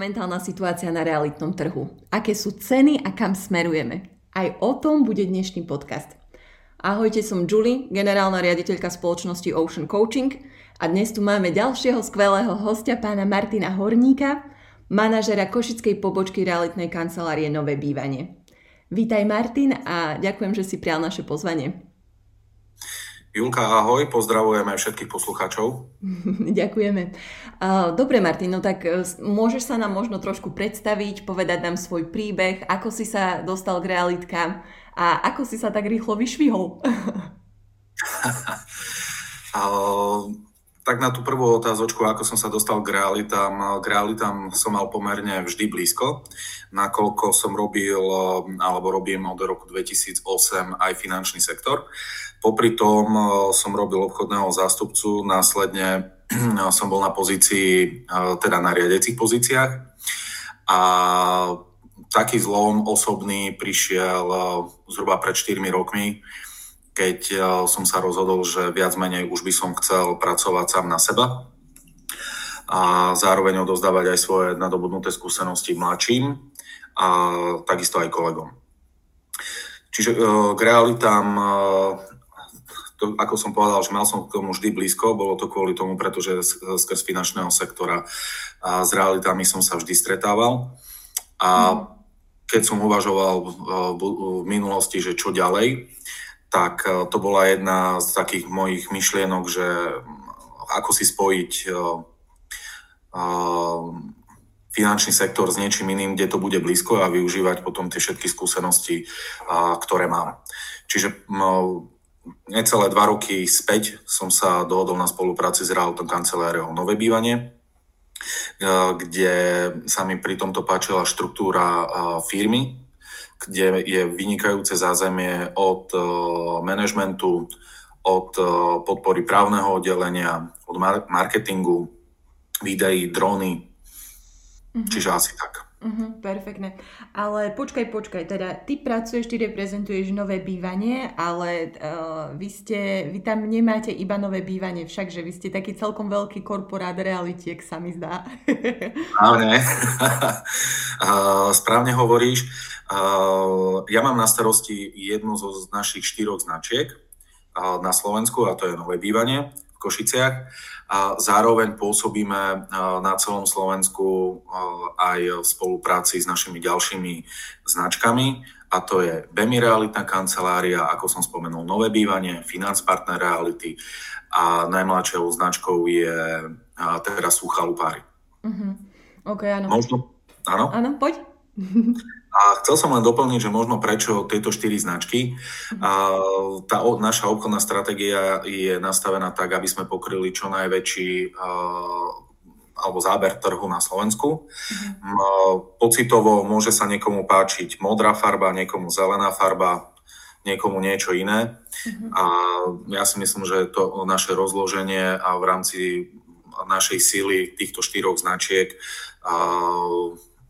momentálna situácia na realitnom trhu? Aké sú ceny a kam smerujeme? Aj o tom bude dnešný podcast. Ahojte, som Julie, generálna riaditeľka spoločnosti Ocean Coaching a dnes tu máme ďalšieho skvelého hostia, pána Martina Horníka, manažera košickej pobočky realitnej kancelárie Nové bývanie. Vítaj Martin a ďakujem, že si prijal naše pozvanie. Julka, ahoj, pozdravujem aj všetkých poslucháčov. Ďakujeme. Dobre, Martin, no tak e, môžeš sa nám možno trošku predstaviť, povedať nám svoj príbeh, ako si sa dostal k realitkám a ako si sa tak rýchlo vyšvihol? tak na tú prvú otázočku, ako som sa dostal k realitám, k realitám som mal pomerne vždy blízko, nakoľko som robil, alebo robím od roku 2008 aj finančný sektor. Popri tom eh, som robil obchodného zástupcu, následne eh, som bol na pozícii, eh, teda na riadecích pozíciách a taký zlom osobný prišiel zhruba pred 4 rokmi, keď som sa rozhodol, že viac menej už by som chcel pracovať sám na seba a zároveň odozdávať aj svoje nadobudnuté skúsenosti mladším a takisto aj kolegom. Čiže k realitám to, ako som povedal, že mal som k tomu vždy blízko, bolo to kvôli tomu, pretože skrz finančného sektora a s realitami som sa vždy stretával. A keď som uvažoval v minulosti, že čo ďalej, tak e, to bola jedna z takých mojich myšlienok, že ako si spojiť e, e, finančný sektor s niečím iným, kde to bude blízko a využívať potom tie všetky skúsenosti, ktoré mám. Čiže necelé dva roky späť som sa dohodol na spolupráci s Realitom kanceláriou Nové bývanie, kde sa mi pri tomto páčila štruktúra firmy, kde je vynikajúce zázemie od e, manažmentu, od podpory právneho oddelenia, od marketingu, videí, drony, mm-hmm. čiže asi tak. Uh-huh, perfektne. Ale počkaj, počkaj, teda ty pracuješ, ty reprezentuješ nové bývanie, ale uh, vy, ste, vy tam nemáte iba nové bývanie, však, že vy ste taký celkom veľký korporát realitiek, sa mi zdá. Správne. Správne hovoríš. Uh, ja mám na starosti jednu zo našich štyroch značiek uh, na Slovensku a to je nové bývanie Košiciach a zároveň pôsobíme na celom Slovensku aj v spolupráci s našimi ďalšími značkami a to je BEMI Realitná kancelária, ako som spomenul, Nové bývanie, Finance Partner Reality a najmladšou značkou je teraz Lupári. Uh-huh. OK, áno. Možno, áno? Áno, poď. A chcel som len doplniť, že možno prečo tieto štyri značky. Tá naša obchodná stratégia je nastavená tak, aby sme pokryli čo najväčší alebo záber trhu na Slovensku. Mm. Pocitovo môže sa niekomu páčiť modrá farba, niekomu zelená farba, niekomu niečo iné. Mm-hmm. A ja si myslím, že to naše rozloženie a v rámci našej síly týchto štyroch značiek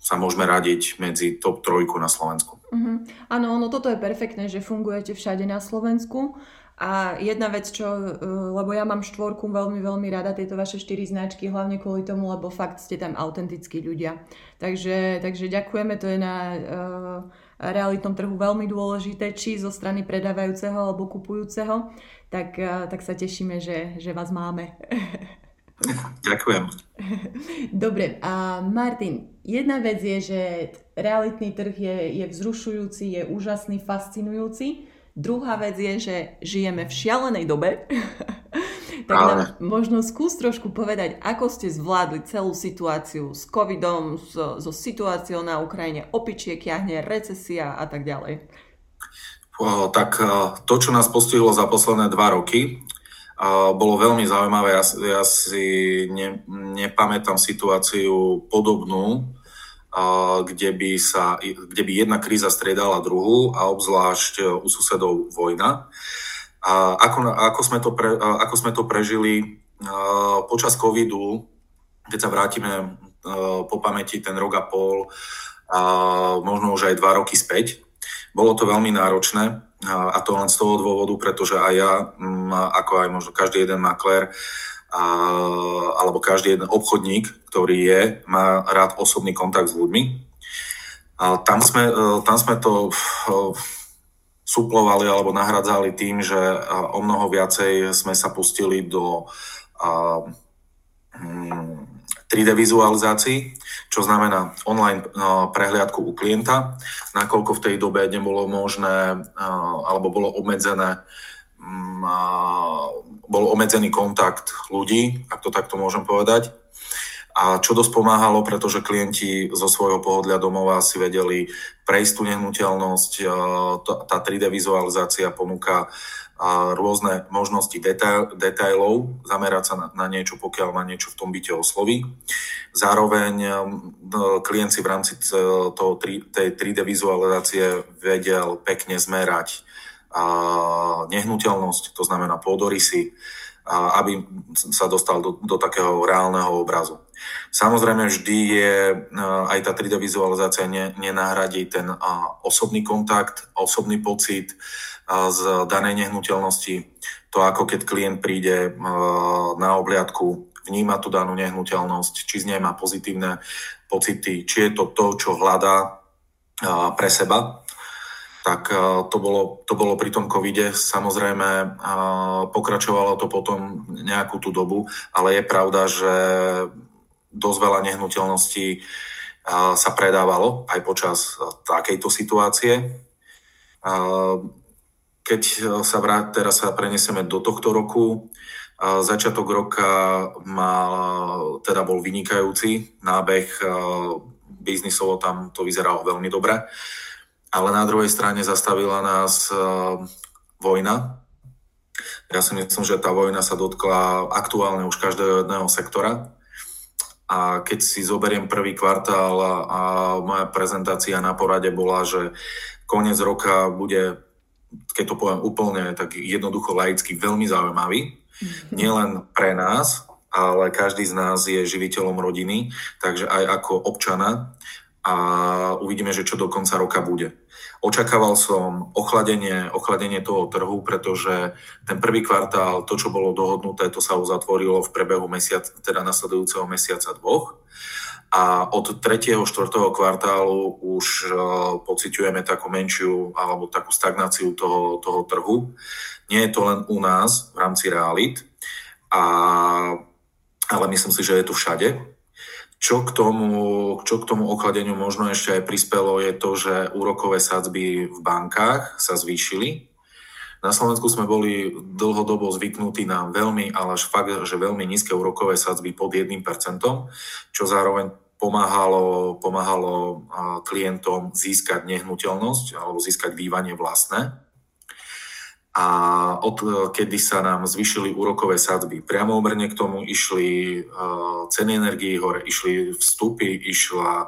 sa môžeme radiť medzi top trojku na Slovensku. Uh-huh. Áno, ono toto je perfektné, že fungujete všade na Slovensku. A jedna vec, čo, uh, lebo ja mám štvorku veľmi, veľmi rada, tieto vaše štyri značky, hlavne kvôli tomu, lebo fakt ste tam autentickí ľudia. Takže, takže ďakujeme, to je na uh, realitnom trhu veľmi dôležité, či zo strany predávajúceho alebo kupujúceho, tak, uh, tak sa tešíme, že, že vás máme. Ďakujem. Dobre, a Martin, jedna vec je, že realitný trh je, je vzrušujúci, je úžasný, fascinujúci. Druhá vec je, že žijeme v šialenej dobe. tak nám možno skús trošku povedať, ako ste zvládli celú situáciu s covidom, so, so situáciou na Ukrajine, opičie kiahne, recesia a tak ďalej. O, tak to, čo nás postihlo za posledné dva roky, bolo veľmi zaujímavé. Ja, ja si ne, nepamätám situáciu podobnú, kde by, sa, kde by jedna kríza striedala druhú a obzvlášť e, u susedov vojna. A ako, ako, sme to pre, ako sme to prežili počas covidu, keď sa vrátime e, po pamäti ten rok a pol, a možno už aj dva roky späť, bolo to veľmi náročné a to len z toho dôvodu, pretože aj ja, mm, ako aj možno každý jeden maklér, a, alebo každý jeden obchodník, ktorý je, má rád osobný kontakt s ľuďmi. A tam, sme, e, tam sme to e, suplovali alebo nahradzali tým, že o mnoho viacej sme sa pustili do 3D hm, vizualizácií, čo znamená online prehliadku u klienta, nakoľko v tej dobe nebolo možné alebo bolo obmedzené hm, bol obmedzený kontakt ľudí, ak to takto môžem povedať. A čo dosť pomáhalo, pretože klienti zo svojho pohodlia domova si vedeli prejsť tú nehnuteľnosť, tá 3D vizualizácia ponúka rôzne možnosti detail, detailov, zamerať sa na, na niečo, pokiaľ má niečo v tom byte osloví. Zároveň klient si v rámci toho, tej 3D vizualizácie vedel pekne zmerať nehnuteľnosť, to znamená pôdorysy, aby sa dostal do, do takého reálneho obrazu. Samozrejme vždy je aj tá 3D vizualizácia ne, nenahradí ten osobný kontakt, osobný pocit z danej nehnuteľnosti. To ako keď klient príde na obliadku, vníma tú danú nehnuteľnosť, či z nej má pozitívne pocity, či je to to, čo hľadá pre seba tak eh, to bolo, to bolo pri tom covide. Samozrejme, pokračovalo to potom nejakú tú dobu, ale je pravda, že dosť veľa nehnuteľností eh, sa predávalo aj počas takejto situácie. Keď sa vrát, teraz sa prenesieme do tohto roku, začiatok roka mal, teda bol vynikajúci, nábeh biznisovo tam to vyzeralo veľmi dobre ale na druhej strane zastavila nás uh, vojna. Ja si myslím, že tá vojna sa dotkla aktuálne už každého jedného sektora. A keď si zoberiem prvý kvartál a moja prezentácia na porade bola, že koniec roka bude, keď to poviem úplne tak jednoducho laicky, veľmi zaujímavý. Mm-hmm. Nielen pre nás, ale každý z nás je živiteľom rodiny, takže aj ako občana a uvidíme, že čo do konca roka bude. Očakával som ochladenie, ochladenie toho trhu, pretože ten prvý kvartál, to, čo bolo dohodnuté, to sa uzatvorilo v prebehu mesiac, teda nasledujúceho mesiaca dvoch. A od 3. 4. kvartálu už uh, pociťujeme takú menšiu alebo takú stagnáciu toho, toho trhu. Nie je to len u nás v rámci realit, a, ale myslím si, že je to všade čo k, tomu, čo k tomu ochladeniu možno ešte aj prispelo je to, že úrokové sadzby v bankách sa zvýšili. Na Slovensku sme boli dlhodobo zvyknutí na veľmi, ale až fakt, že veľmi nízke úrokové sadzby pod 1%, čo zároveň pomáhalo, pomáhalo klientom získať nehnuteľnosť alebo získať bývanie vlastné a od kedy sa nám zvyšili úrokové sadzby. Priamo umerne k tomu išli ceny energií hore, išli vstupy, išla,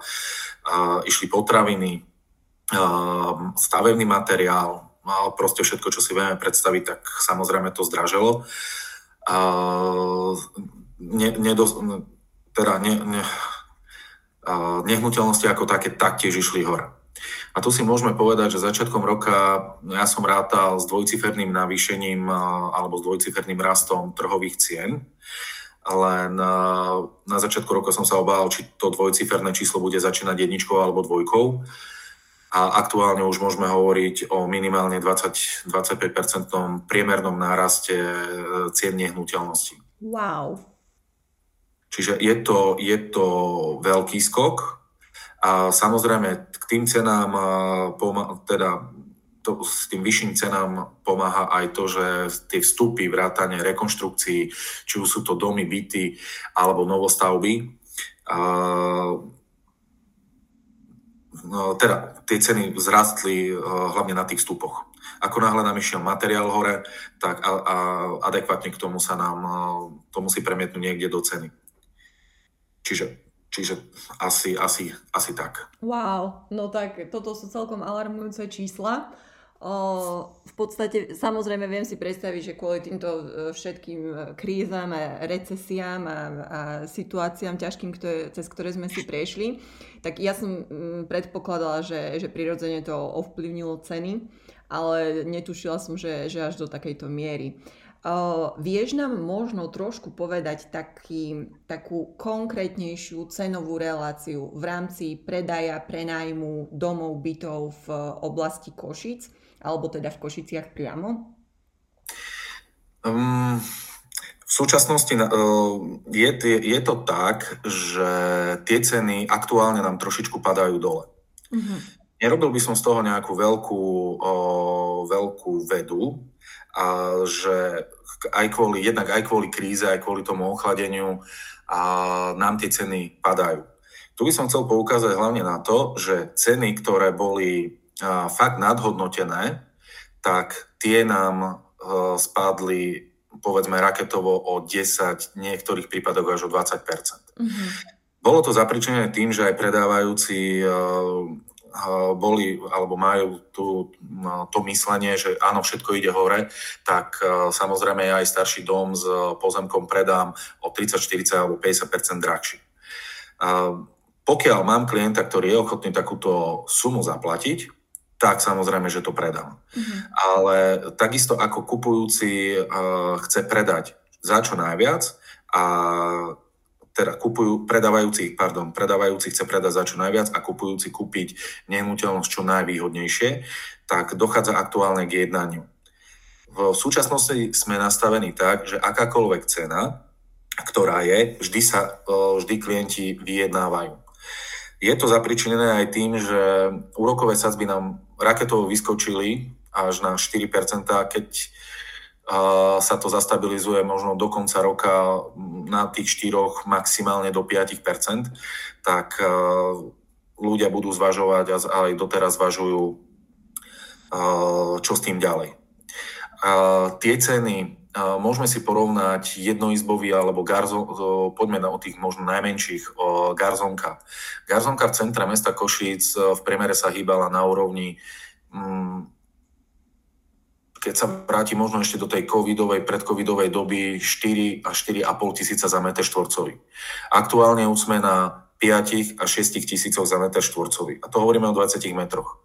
išli potraviny, stavebný materiál, no, proste všetko, čo si vieme predstaviť, tak samozrejme to zdraželo. Uh, ne, nedos, teda ne, ne, uh, nehnuteľnosti ako také taktiež išli hore. A tu si môžeme povedať, že začiatkom roka ja som rátal s dvojciferným navýšením alebo s dvojciferným rastom trhových cien. Len na začiatku roka som sa obával, či to dvojciferné číslo bude začínať jedničkou alebo dvojkou. A aktuálne už môžeme hovoriť o minimálne 20-25% priemernom náraste e, cien nehnuteľnosti. Wow. Čiže je to, je to veľký skok, a samozrejme k tým cenám, teda to, s tým vyšším cenám pomáha aj to, že tie vstupy, vrátane rekonštrukcií, či už sú to domy, byty alebo novostavby, a, teda tie ceny vzrastli hlavne na tých vstupoch. Ako náhle nám išiel materiál hore, tak a, a adekvátne k tomu sa nám to musí premietnúť niekde do ceny. Čiže Čiže asi, asi, asi tak. Wow, no tak toto sú celkom alarmujúce čísla. V podstate, samozrejme, viem si predstaviť, že kvôli týmto e, všetkým e, krízam a recesiám a, a situáciám ťažkým, ktoré, cez ktoré sme si prešli, tak ja som predpokladala, že, že prirodzene to ovplyvnilo ceny, ale netušila som, že, že až do takejto miery. Uh, vieš nám možno trošku povedať taký, takú konkrétnejšiu cenovú reláciu v rámci predaja, prenájmu domov, bytov v oblasti Košic, alebo teda v Košiciach priamo? Um, v súčasnosti uh, je, je to tak, že tie ceny aktuálne nám trošičku padajú dole. Uh-huh. Nerobil by som z toho nejakú veľkú, uh, veľkú vedu, a že aj kvôli, jednak aj kvôli kríze, aj kvôli tomu ochladeniu a nám tie ceny padajú. Tu by som chcel poukázať hlavne na to, že ceny, ktoré boli fakt nadhodnotené, tak tie nám e, spadli povedzme raketovo o 10, v niektorých prípadoch až o 20 mm-hmm. Bolo to zapričené tým, že aj predávajúci e, boli alebo majú tú, no, to myslenie, že áno, všetko ide hore, tak e, samozrejme ja aj starší dom s pozemkom predám o 30, 40 alebo 50% drahší. Pokiaľ mám klienta, ktorý je ochotný takúto sumu zaplatiť, tak samozrejme, že to predám. Mm-hmm. Ale takisto ako kupujúci uh, chce predať za čo najviac a teda kupujú, predávajúci, pardon, predávajúci chce predať za čo najviac a kupujúci kúpiť nehnuteľnosť čo najvýhodnejšie, tak dochádza aktuálne k jednaniu. V súčasnosti sme nastavení tak, že akákoľvek cena, ktorá je, vždy sa vždy klienti vyjednávajú. Je to zapričinené aj tým, že úrokové sadzby nám raketovo vyskočili až na 4%, keď sa to zastabilizuje možno do konca roka na tých 4, maximálne do 5% tak ľudia budú zvažovať a aj doteraz zvažujú, čo s tým ďalej. Tie ceny môžeme si porovnať jednoizbový alebo garzon, poďme na o tých možno najmenších, garzonka. Garzonka v centre mesta Košíc v priemere sa hýbala na úrovni mm, keď sa vráti možno ešte do tej covidovej, predcovidovej doby 4 až 4,5 tisíca za meter štvorcový. Aktuálne už sme na 5 až 6 tisícoch za meter štvorcový. A to hovoríme o 20 metroch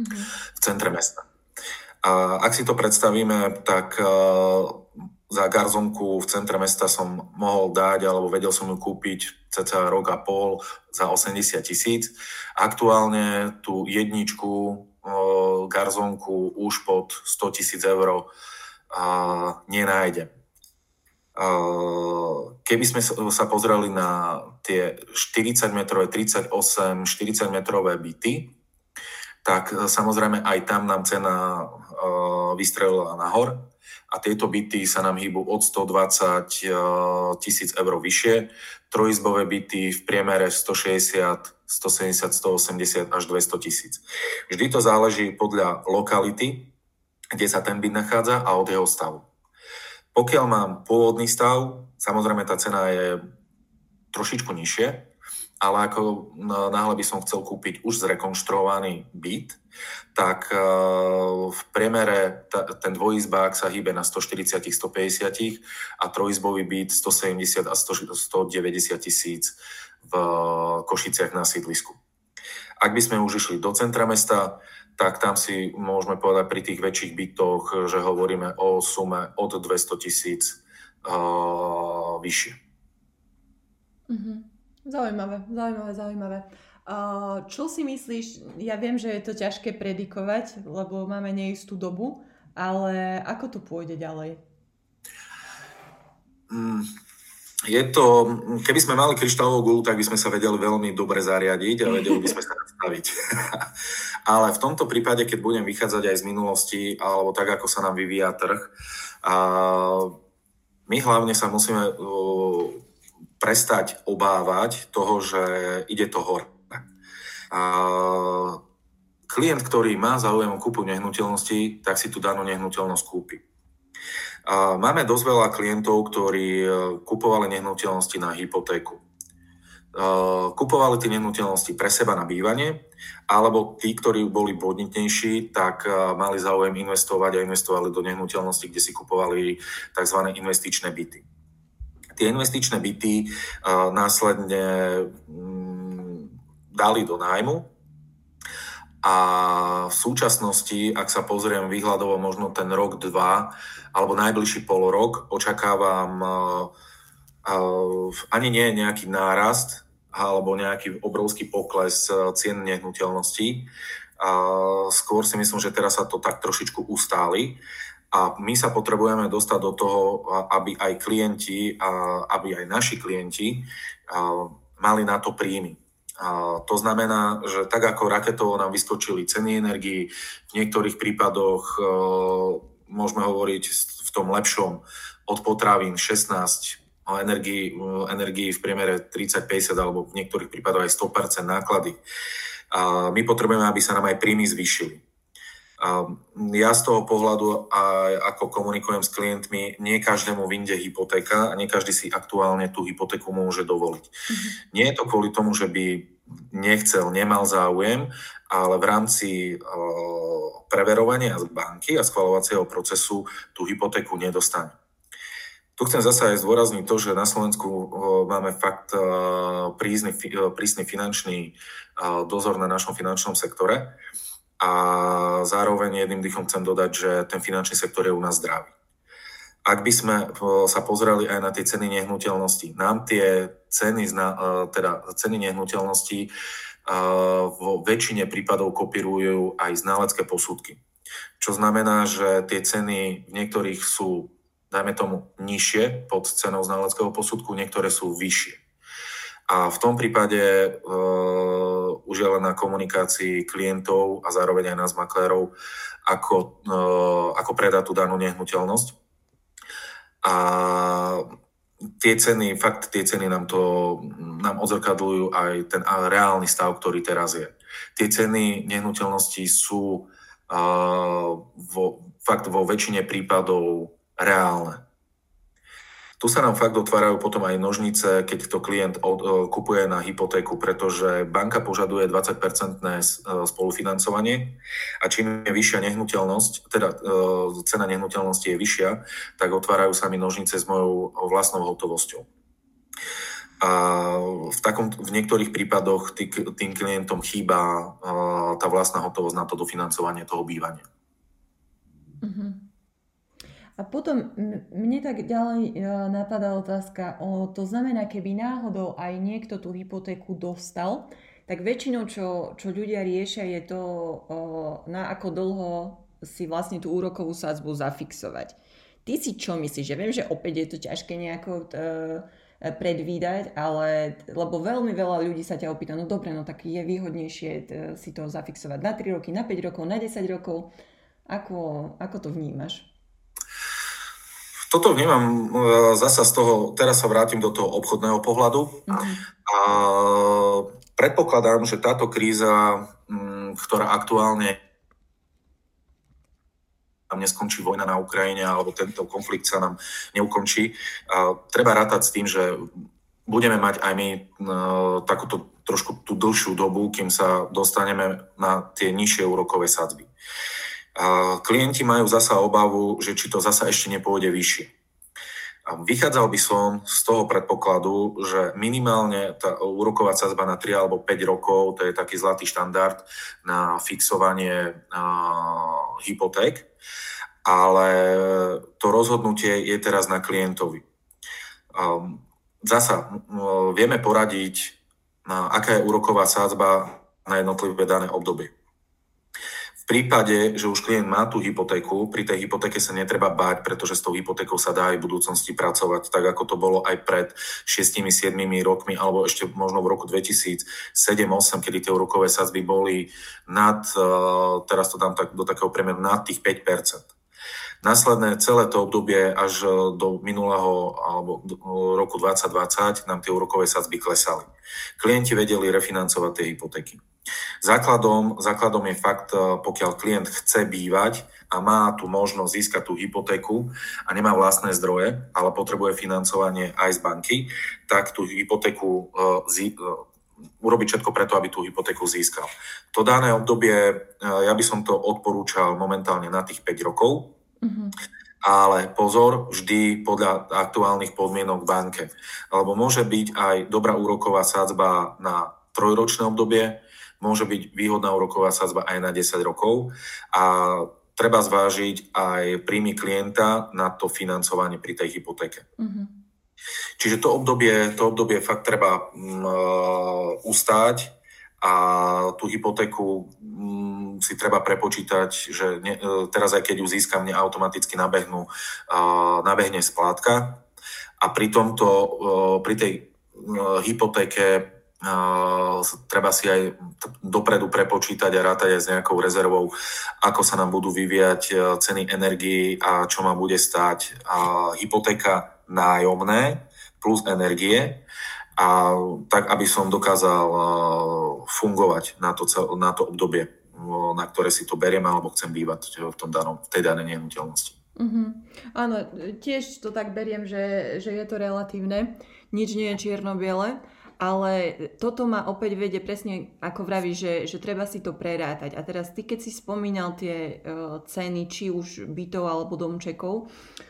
mm-hmm. v centre mesta. A ak si to predstavíme, tak za garzonku v centre mesta som mohol dať, alebo vedel som ju kúpiť cca rok a pol za 80 tisíc. Aktuálne tú jedničku garzonku už pod 100 tisíc eur nenájdem. Keby sme sa pozreli na tie 40 metrové, 38, 40 metrové byty, tak samozrejme aj tam nám cena vystrelila nahor a tieto byty sa nám hýbu od 120 tisíc eur vyššie. Trojizbové byty v priemere 160 170, 180 až 200 tisíc. Vždy to záleží podľa lokality, kde sa ten byt nachádza a od jeho stavu. Pokiaľ mám pôvodný stav, samozrejme tá cena je trošičku nižšie, ale ako náhle by som chcel kúpiť už zrekonštruovaný byt, tak e, v priemere ten dvojizbák sa hýbe na 140, 150 a trojizbový byt 170 a 190 tisíc v Košiciach na sídlisku. Ak by sme už išli do centra mesta, tak tam si môžeme povedať pri tých väčších bytoch, že hovoríme o sume od 200 tisíc uh, vyššie. Mm-hmm. Zaujímavé, zaujímavé, zaujímavé. Čo si myslíš, ja viem, že je to ťažké predikovať, lebo máme neistú dobu, ale ako to pôjde ďalej? Mm, je to, keby sme mali kryštálovú gulu, tak by sme sa vedeli veľmi dobre zariadiť a vedeli by sme sa nastaviť. Ale v tomto prípade, keď budem vychádzať aj z minulosti, alebo tak, ako sa nám vyvíja trh, my hlavne sa musíme prestať obávať toho, že ide to hore. A klient, ktorý má záujem o kúpu nehnuteľnosti, tak si tú danú nehnuteľnosť kúpi. A máme dosť veľa klientov, ktorí e, kupovali nehnuteľnosti na hypotéku. E, kupovali tie nehnuteľnosti pre seba na bývanie, alebo tí, ktorí boli bodnitnejší, tak e, mali záujem investovať a investovali do nehnuteľnosti, kde si kupovali tzv. investičné byty. Tie investičné byty následne mm, dali do nájmu A v súčasnosti, ak sa pozriem výhľadovo možno ten rok, dva, alebo najbližší pol rok, očakávam uh, uh, ani nie nejaký nárast, alebo nejaký obrovský pokles cien nehnuteľností. Skôr si myslím, že teraz sa to tak trošičku ustáli. A my sa potrebujeme dostať do toho, aby aj klienti, aby aj naši klienti mali na to príjmy. A to znamená, že tak ako raketovo nám vyskočili ceny energii, v niektorých prípadoch e, môžeme hovoriť v tom lepšom od potravín 16, energii, energii v priemere 30-50 alebo v niektorých prípadoch aj 100% náklady. A my potrebujeme, aby sa nám aj príjmy zvýšili. Ja z toho pohľadu, ako komunikujem s klientmi, nie každému vyjde hypotéka a nie každý si aktuálne tú hypotéku môže dovoliť. Mm-hmm. Nie je to kvôli tomu, že by nechcel, nemal záujem, ale v rámci preverovania z banky a schvalovacieho procesu tú hypotéku nedostane. Tu chcem zase aj zdôrazniť to, že na Slovensku máme fakt prísny, prísny finančný dozor na našom finančnom sektore a zároveň jedným dýchom chcem dodať, že ten finančný sektor je u nás zdravý. Ak by sme sa pozreli aj na tie ceny nehnuteľností, nám tie ceny, e, teda ceny nehnuteľností e, vo väčšine prípadov kopírujú aj znalecké posudky. Čo znamená, že tie ceny v niektorých sú, dajme tomu, nižšie pod cenou znaleckého posudku, niektoré sú vyššie. A v tom prípade uh, už je len na komunikácii klientov a zároveň aj nás maklérov, ako, uh, ako predať tú danú nehnuteľnosť. A tie ceny, fakt tie ceny nám to nám odzrkadľujú aj ten reálny stav, ktorý teraz je. Tie ceny nehnuteľnosti sú uh, vo, fakt vo väčšine prípadov reálne. Tu sa nám fakt otvárajú potom aj nožnice, keď to klient od, kupuje na hypotéku, pretože banka požaduje 20-percentné e, spolufinancovanie a čím je vyššia nehnuteľnosť, teda e, cena nehnuteľnosti je vyššia, tak otvárajú sa mi nožnice s mojou vlastnou hotovosťou. A v, takom, v niektorých prípadoch tý, tým klientom chýba e, tá vlastná hotovosť na to dofinancovanie toho bývania. Mm-hmm. A potom mne tak ďalej e, napadá otázka, o, to znamená, keby náhodou aj niekto tú hypotéku dostal, tak väčšinou, čo, čo ľudia riešia, je to, o, na ako dlho si vlastne tú úrokovú sadzbu zafixovať. Ty si čo myslíš? Ja viem, že opäť je to ťažké nejako e, predvídať, ale lebo veľmi veľa ľudí sa ťa opýta, no dobre, no tak je výhodnejšie t, si to zafixovať na 3 roky, na 5 rokov, na 10 rokov. Ako, ako to vnímaš? Toto vnímam e, zasa z toho, teraz sa vrátim do toho obchodného pohľadu mm-hmm. a predpokladám, že táto kríza, ktorá aktuálne tam neskončí vojna na Ukrajine alebo tento konflikt sa nám neukončí, a treba rátať s tým, že budeme mať aj my e, takúto trošku tú dlhšiu dobu, kým sa dostaneme na tie nižšie úrokové sadzby. Klienti majú zasa obavu, že či to zasa ešte nepôjde vyššie. A vychádzal by som z toho predpokladu, že minimálne tá úroková sadzba na 3 alebo 5 rokov, to je taký zlatý štandard na fixovanie uh, hypoték, ale to rozhodnutie je teraz na klientovi. Um, zasa vieme poradiť, aká je úroková sádzba na jednotlivé dané obdobie prípade, že už klient má tú hypotéku, pri tej hypotéke sa netreba báť, pretože s tou hypotékou sa dá aj v budúcnosti pracovať, tak ako to bolo aj pred 6-7 rokmi, alebo ešte možno v roku 2007-2008, kedy tie úrokové sadzby boli nad, eh, teraz to dám tak, do takého priemeru, nad tých 5 Následné celé to obdobie až do minulého alebo do roku 2020 nám tie úrokové sadzby klesali. Klienti vedeli refinancovať tie hypotéky. Základom, základom je fakt, pokiaľ klient chce bývať a má tu možnosť získať tú hypotéku a nemá vlastné zdroje, ale potrebuje financovanie aj z banky, tak tú hypotéku uh, urobiť všetko preto, aby tú hypotéku získal. To dané obdobie, ja by som to odporúčal momentálne na tých 5 rokov, Mm-hmm. Ale pozor, vždy podľa aktuálnych podmienok v banke. Alebo môže byť aj dobrá úroková sádzba na trojročné obdobie, môže byť výhodná úroková sadzba aj na 10 rokov a treba zvážiť aj príjmy klienta na to financovanie pri tej hypotéke. Mm-hmm. Čiže to obdobie, to obdobie fakt treba uh, ustáť a tú hypotéku um, si treba prepočítať, že ne, uh, teraz aj keď ju získam, mne automaticky nabehnú, uh, nabehne splátka. A pri tomto, uh, pri tej uh, hypotéke treba si aj dopredu prepočítať a rátať aj s nejakou rezervou, ako sa nám budú vyvíjať ceny energii a čo ma bude stáť. Uh, hypotéka, nájomné plus energie a tak, aby som dokázal fungovať na to, na to obdobie, na ktoré si to beriem alebo chcem bývať v, tom danom, v tej danej nehnuteľnosti. Mm-hmm. Áno, tiež to tak beriem, že, že je to relatívne. Nič nie je čierno-biele. Ale toto ma opäť vedie presne, ako vraví, že, že treba si to prerátať. A teraz ty, keď si spomínal tie uh, ceny, či už bytov alebo domčekov, O,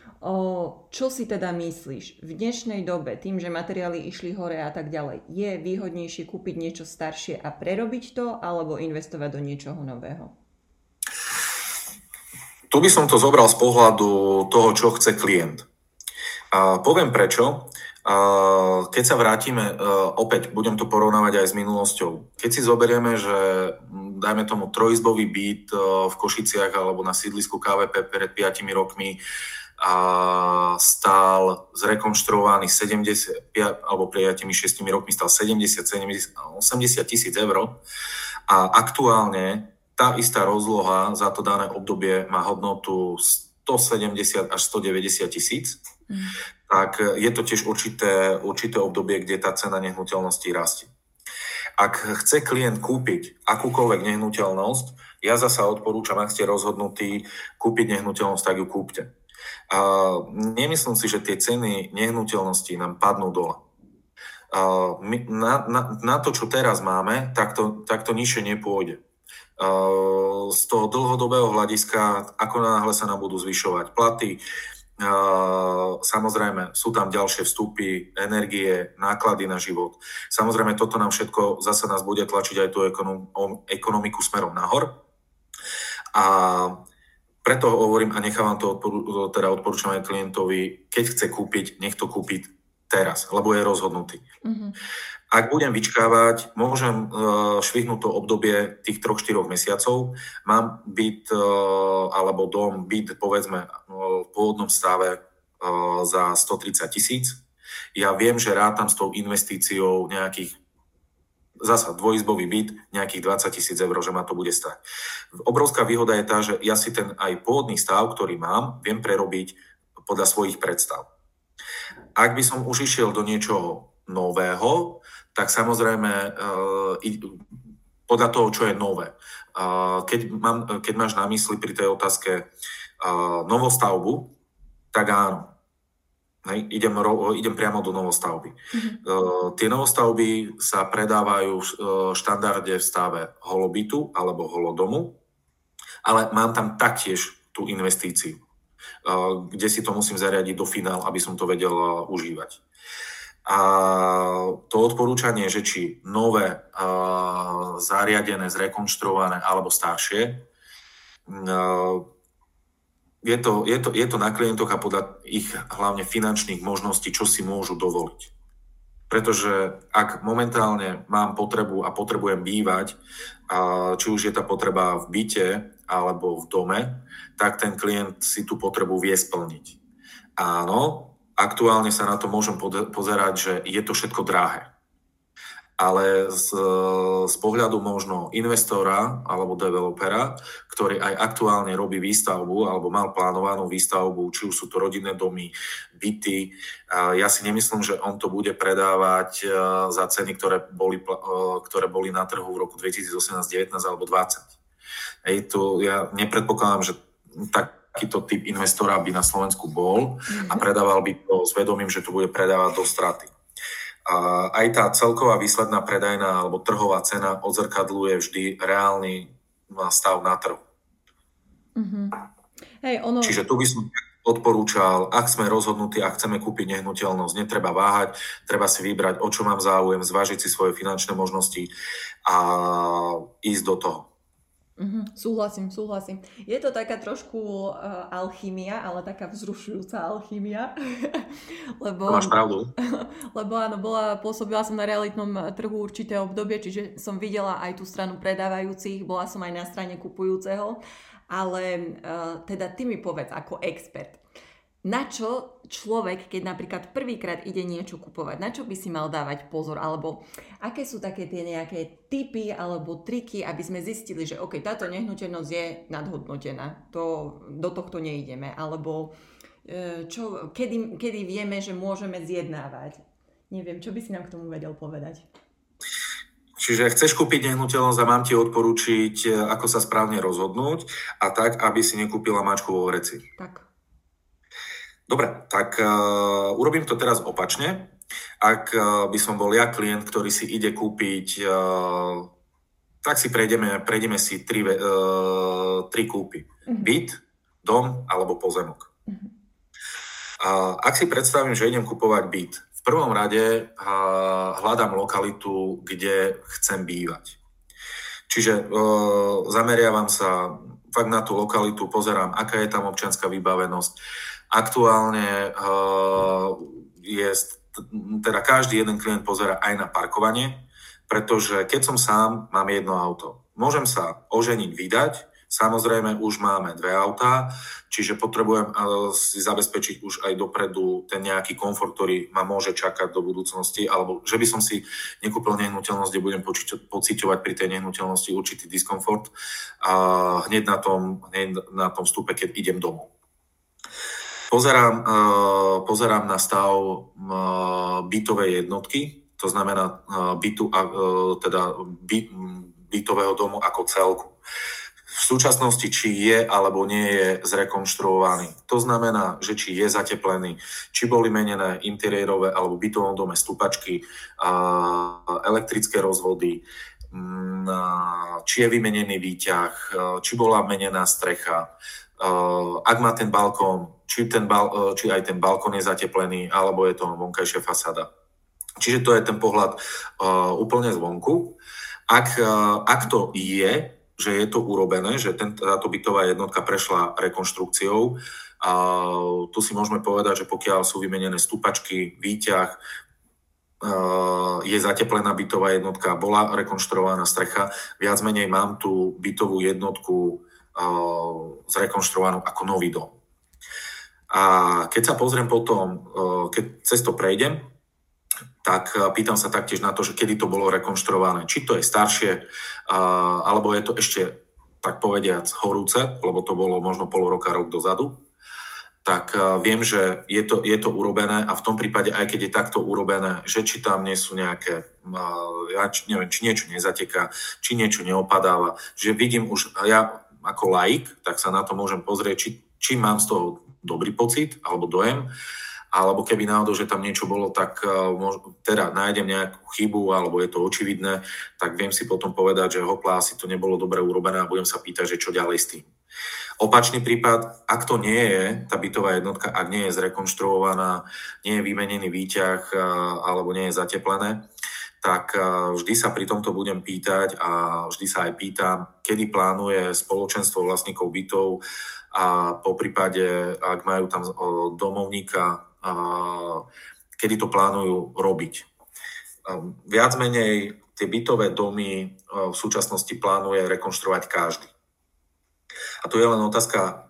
čo si teda myslíš? V dnešnej dobe, tým, že materiály išli hore a tak ďalej, je výhodnejšie kúpiť niečo staršie a prerobiť to, alebo investovať do niečoho nového? Tu by som to zobral z pohľadu toho, čo chce klient. A poviem prečo. A keď sa vrátime, e, opäť budem to porovnávať aj s minulosťou. Keď si zoberieme, že dajme tomu trojizbový byt e, v Košiciach alebo na sídlisku KVP pred 5 rokmi a stál zrekonštruovaný 70, alebo pred 6 rokmi stál 70, 70 80 tisíc eur a aktuálne tá istá rozloha za to dané obdobie má hodnotu 170 až 190 tisíc, mm. tak je to tiež určité, určité obdobie, kde tá cena nehnuteľnosti rastie. Ak chce klient kúpiť akúkoľvek nehnuteľnosť, ja zasa odporúčam, ak ste rozhodnutí kúpiť nehnuteľnosť, tak ju kúpte. A nemyslím si, že tie ceny nehnuteľností nám padnú dole. A my, na, na, na to, čo teraz máme, tak to, tak to nižšie nepôjde. A z toho dlhodobého hľadiska, ako náhle sa nám budú zvyšovať platy, Samozrejme, sú tam ďalšie vstupy, energie, náklady na život. Samozrejme, toto nám všetko zase nás bude tlačiť aj tú ekonomiku smerom nahor. A preto hovorím a nechávam to, odporu, teda odporúčam aj klientovi, keď chce kúpiť, nech to kúpiť teraz, lebo je rozhodnutý. Mm-hmm. Ak budem vyčkávať, môžem uh, švihnúť to obdobie tých 3-4 mesiacov. Mám byt uh, alebo dom, byt povedzme uh, v pôvodnom stave za 130 tisíc. Ja viem, že rátam s tou investíciou nejakých zasa dvojizbový byt, nejakých 20 tisíc eur, že ma to bude stať. Obrovská výhoda je tá, že ja si ten aj pôvodný stav, ktorý mám, viem prerobiť podľa svojich predstav. Ak by som už išiel do niečoho nového, tak samozrejme uh, podľa toho, čo je nové. Uh, keď, mám, keď máš na mysli pri tej otázke uh, novostavbu, tak áno, Hej, idem, idem priamo do novostavby. Mm-hmm. Uh, tie novostavby sa predávajú v štandarde v stave holobytu alebo holodomu, ale mám tam taktiež tú investíciu, uh, kde si to musím zariadiť do finál, aby som to vedel uh, užívať. A to odporúčanie, že či nové, zariadené, zrekonštruované alebo staršie, je to, je, to, je to na klientoch a podľa ich hlavne finančných možností, čo si môžu dovoliť. Pretože ak momentálne mám potrebu a potrebujem bývať, a či už je tá potreba v byte alebo v dome, tak ten klient si tú potrebu vie splniť. Áno, aktuálne sa na to môžem pozerať, že je to všetko drahé ale z, z pohľadu možno investora alebo developera, ktorý aj aktuálne robí výstavbu alebo mal plánovanú výstavbu, či už sú to rodinné domy, byty, ja si nemyslím, že on to bude predávať za ceny, ktoré boli, ktoré boli na trhu v roku 2018, 19 alebo 20. Ej, to ja nepredpokladám, že takýto typ investora by na Slovensku bol a mhm. predával by to s vedomím, že to bude predávať do straty. A aj tá celková výsledná predajná alebo trhová cena odzrkadluje vždy reálny stav na trhu. Mm-hmm. Hey, ono... Čiže tu by som odporúčal, ak sme rozhodnutí a chceme kúpiť nehnuteľnosť, netreba váhať, treba si vybrať, o čo mám záujem, zvážiť si svoje finančné možnosti a ísť do toho. Mm-hmm, súhlasím, súhlasím. Je to taká trošku uh, alchymia, ale taká vzrušujúca alchymia. lebo, máš pravdu. Lebo áno, bola, pôsobila som na realitnom trhu určité obdobie, čiže som videla aj tú stranu predávajúcich, bola som aj na strane kupujúceho, ale uh, teda ty mi povedz ako expert, na čo človek, keď napríklad prvýkrát ide niečo kupovať, na čo by si mal dávať pozor, alebo aké sú také tie nejaké typy alebo triky, aby sme zistili, že OK, táto nehnuteľnosť je nadhodnotená, to, do tohto neideme, alebo e, čo, kedy, kedy vieme, že môžeme zjednávať. Neviem, čo by si nám k tomu vedel povedať? Čiže chceš kúpiť nehnuteľnosť a mám ti odporúčiť, e, ako sa správne rozhodnúť a tak, aby si nekúpila mačku vo vreci. Tak. Dobre, tak uh, urobím to teraz opačne. Ak uh, by som bol ja klient, ktorý si ide kúpiť, uh, tak si prejdeme, prejdeme si tri, uh, tri kúpy. Uh-huh. Byt, dom alebo pozemok. Uh-huh. Uh, ak si predstavím, že idem kupovať byt, v prvom rade uh, hľadám lokalitu, kde chcem bývať. Čiže uh, zameriavam sa fakt na tú lokalitu, pozerám, aká je tam občianská vybavenosť, Aktuálne uh, je, teda každý jeden klient pozera aj na parkovanie, pretože keď som sám, mám jedno auto. Môžem sa oženiť, vydať, Samozrejme, už máme dve autá, čiže potrebujem si zabezpečiť už aj dopredu ten nejaký komfort, ktorý ma môže čakať do budúcnosti, alebo že by som si nekúpil nehnuteľnosť, kde budem pociťovať pri tej nehnuteľnosti určitý diskomfort a hneď na tom, hneď na tom vstupe, keď idem domov. Pozerám, uh, pozerám na stav uh, bytovej jednotky, to znamená uh, bytu, teda by, bytového domu ako celku. V súčasnosti, či je alebo nie je zrekonštruovaný. To znamená, že či je zateplený, či boli menené interiérové alebo bytovom dome stupačky, elektrické rozvody, či je vymenený výťah, či bola menená strecha, ak má ten balkón či, ten bal, e, či aj ten balkón je zateplený, alebo je to vonkajšia fasáda. Čiže to je ten pohľad uh, úplne zvonku. Ak, ak to je, že je to urobené, že ten, táto bytová jednotka prešla rekonštrukciou, uh, tu si môžeme povedať, že pokiaľ sú vymenené stupačky, výťah, je zateplená bytová jednotka, bola rekonštruovaná strecha, viac menej mám tú bytovú jednotku zrekonštruovanú ako nový dom. A keď sa pozriem potom, e, keď cez to prejdem, tak e, pýtam sa taktiež na to, že kedy to bolo rekonštruované. Či to je staršie, alebo je to ešte, tak povediac, horúce, lebo to bolo možno pol roka, rok dozadu. Tak e, viem, že je to, je to urobené a v tom prípade, aj keď je takto urobené, že či tam nie sú nejaké, ja neviem, či niečo nezateká, či niečo neopadáva, že vidím už, ja ako laik, tak sa na to môžem pozrieť, či, či mám z toho dobrý pocit alebo dojem, alebo keby náhodou, že tam niečo bolo, tak e, teda nájdem nejakú chybu alebo je to očividné, tak viem si potom povedať, že hopla, asi to nebolo dobre urobené a budem sa pýtať, že čo ďalej s tým. Opačný prípad, ak to nie je, tá bytová jednotka, ak nie je zrekonštruovaná, nie je vymenený výťah e, alebo nie je zateplené, tak e, vždy sa pri tomto budem pýtať a vždy sa aj pýtam, kedy plánuje spoločenstvo vlastníkov bytov a po prípade, ak majú tam domovníka, kedy to plánujú robiť. Viac menej tie bytové domy v súčasnosti plánuje rekonštruovať každý. A tu je len otázka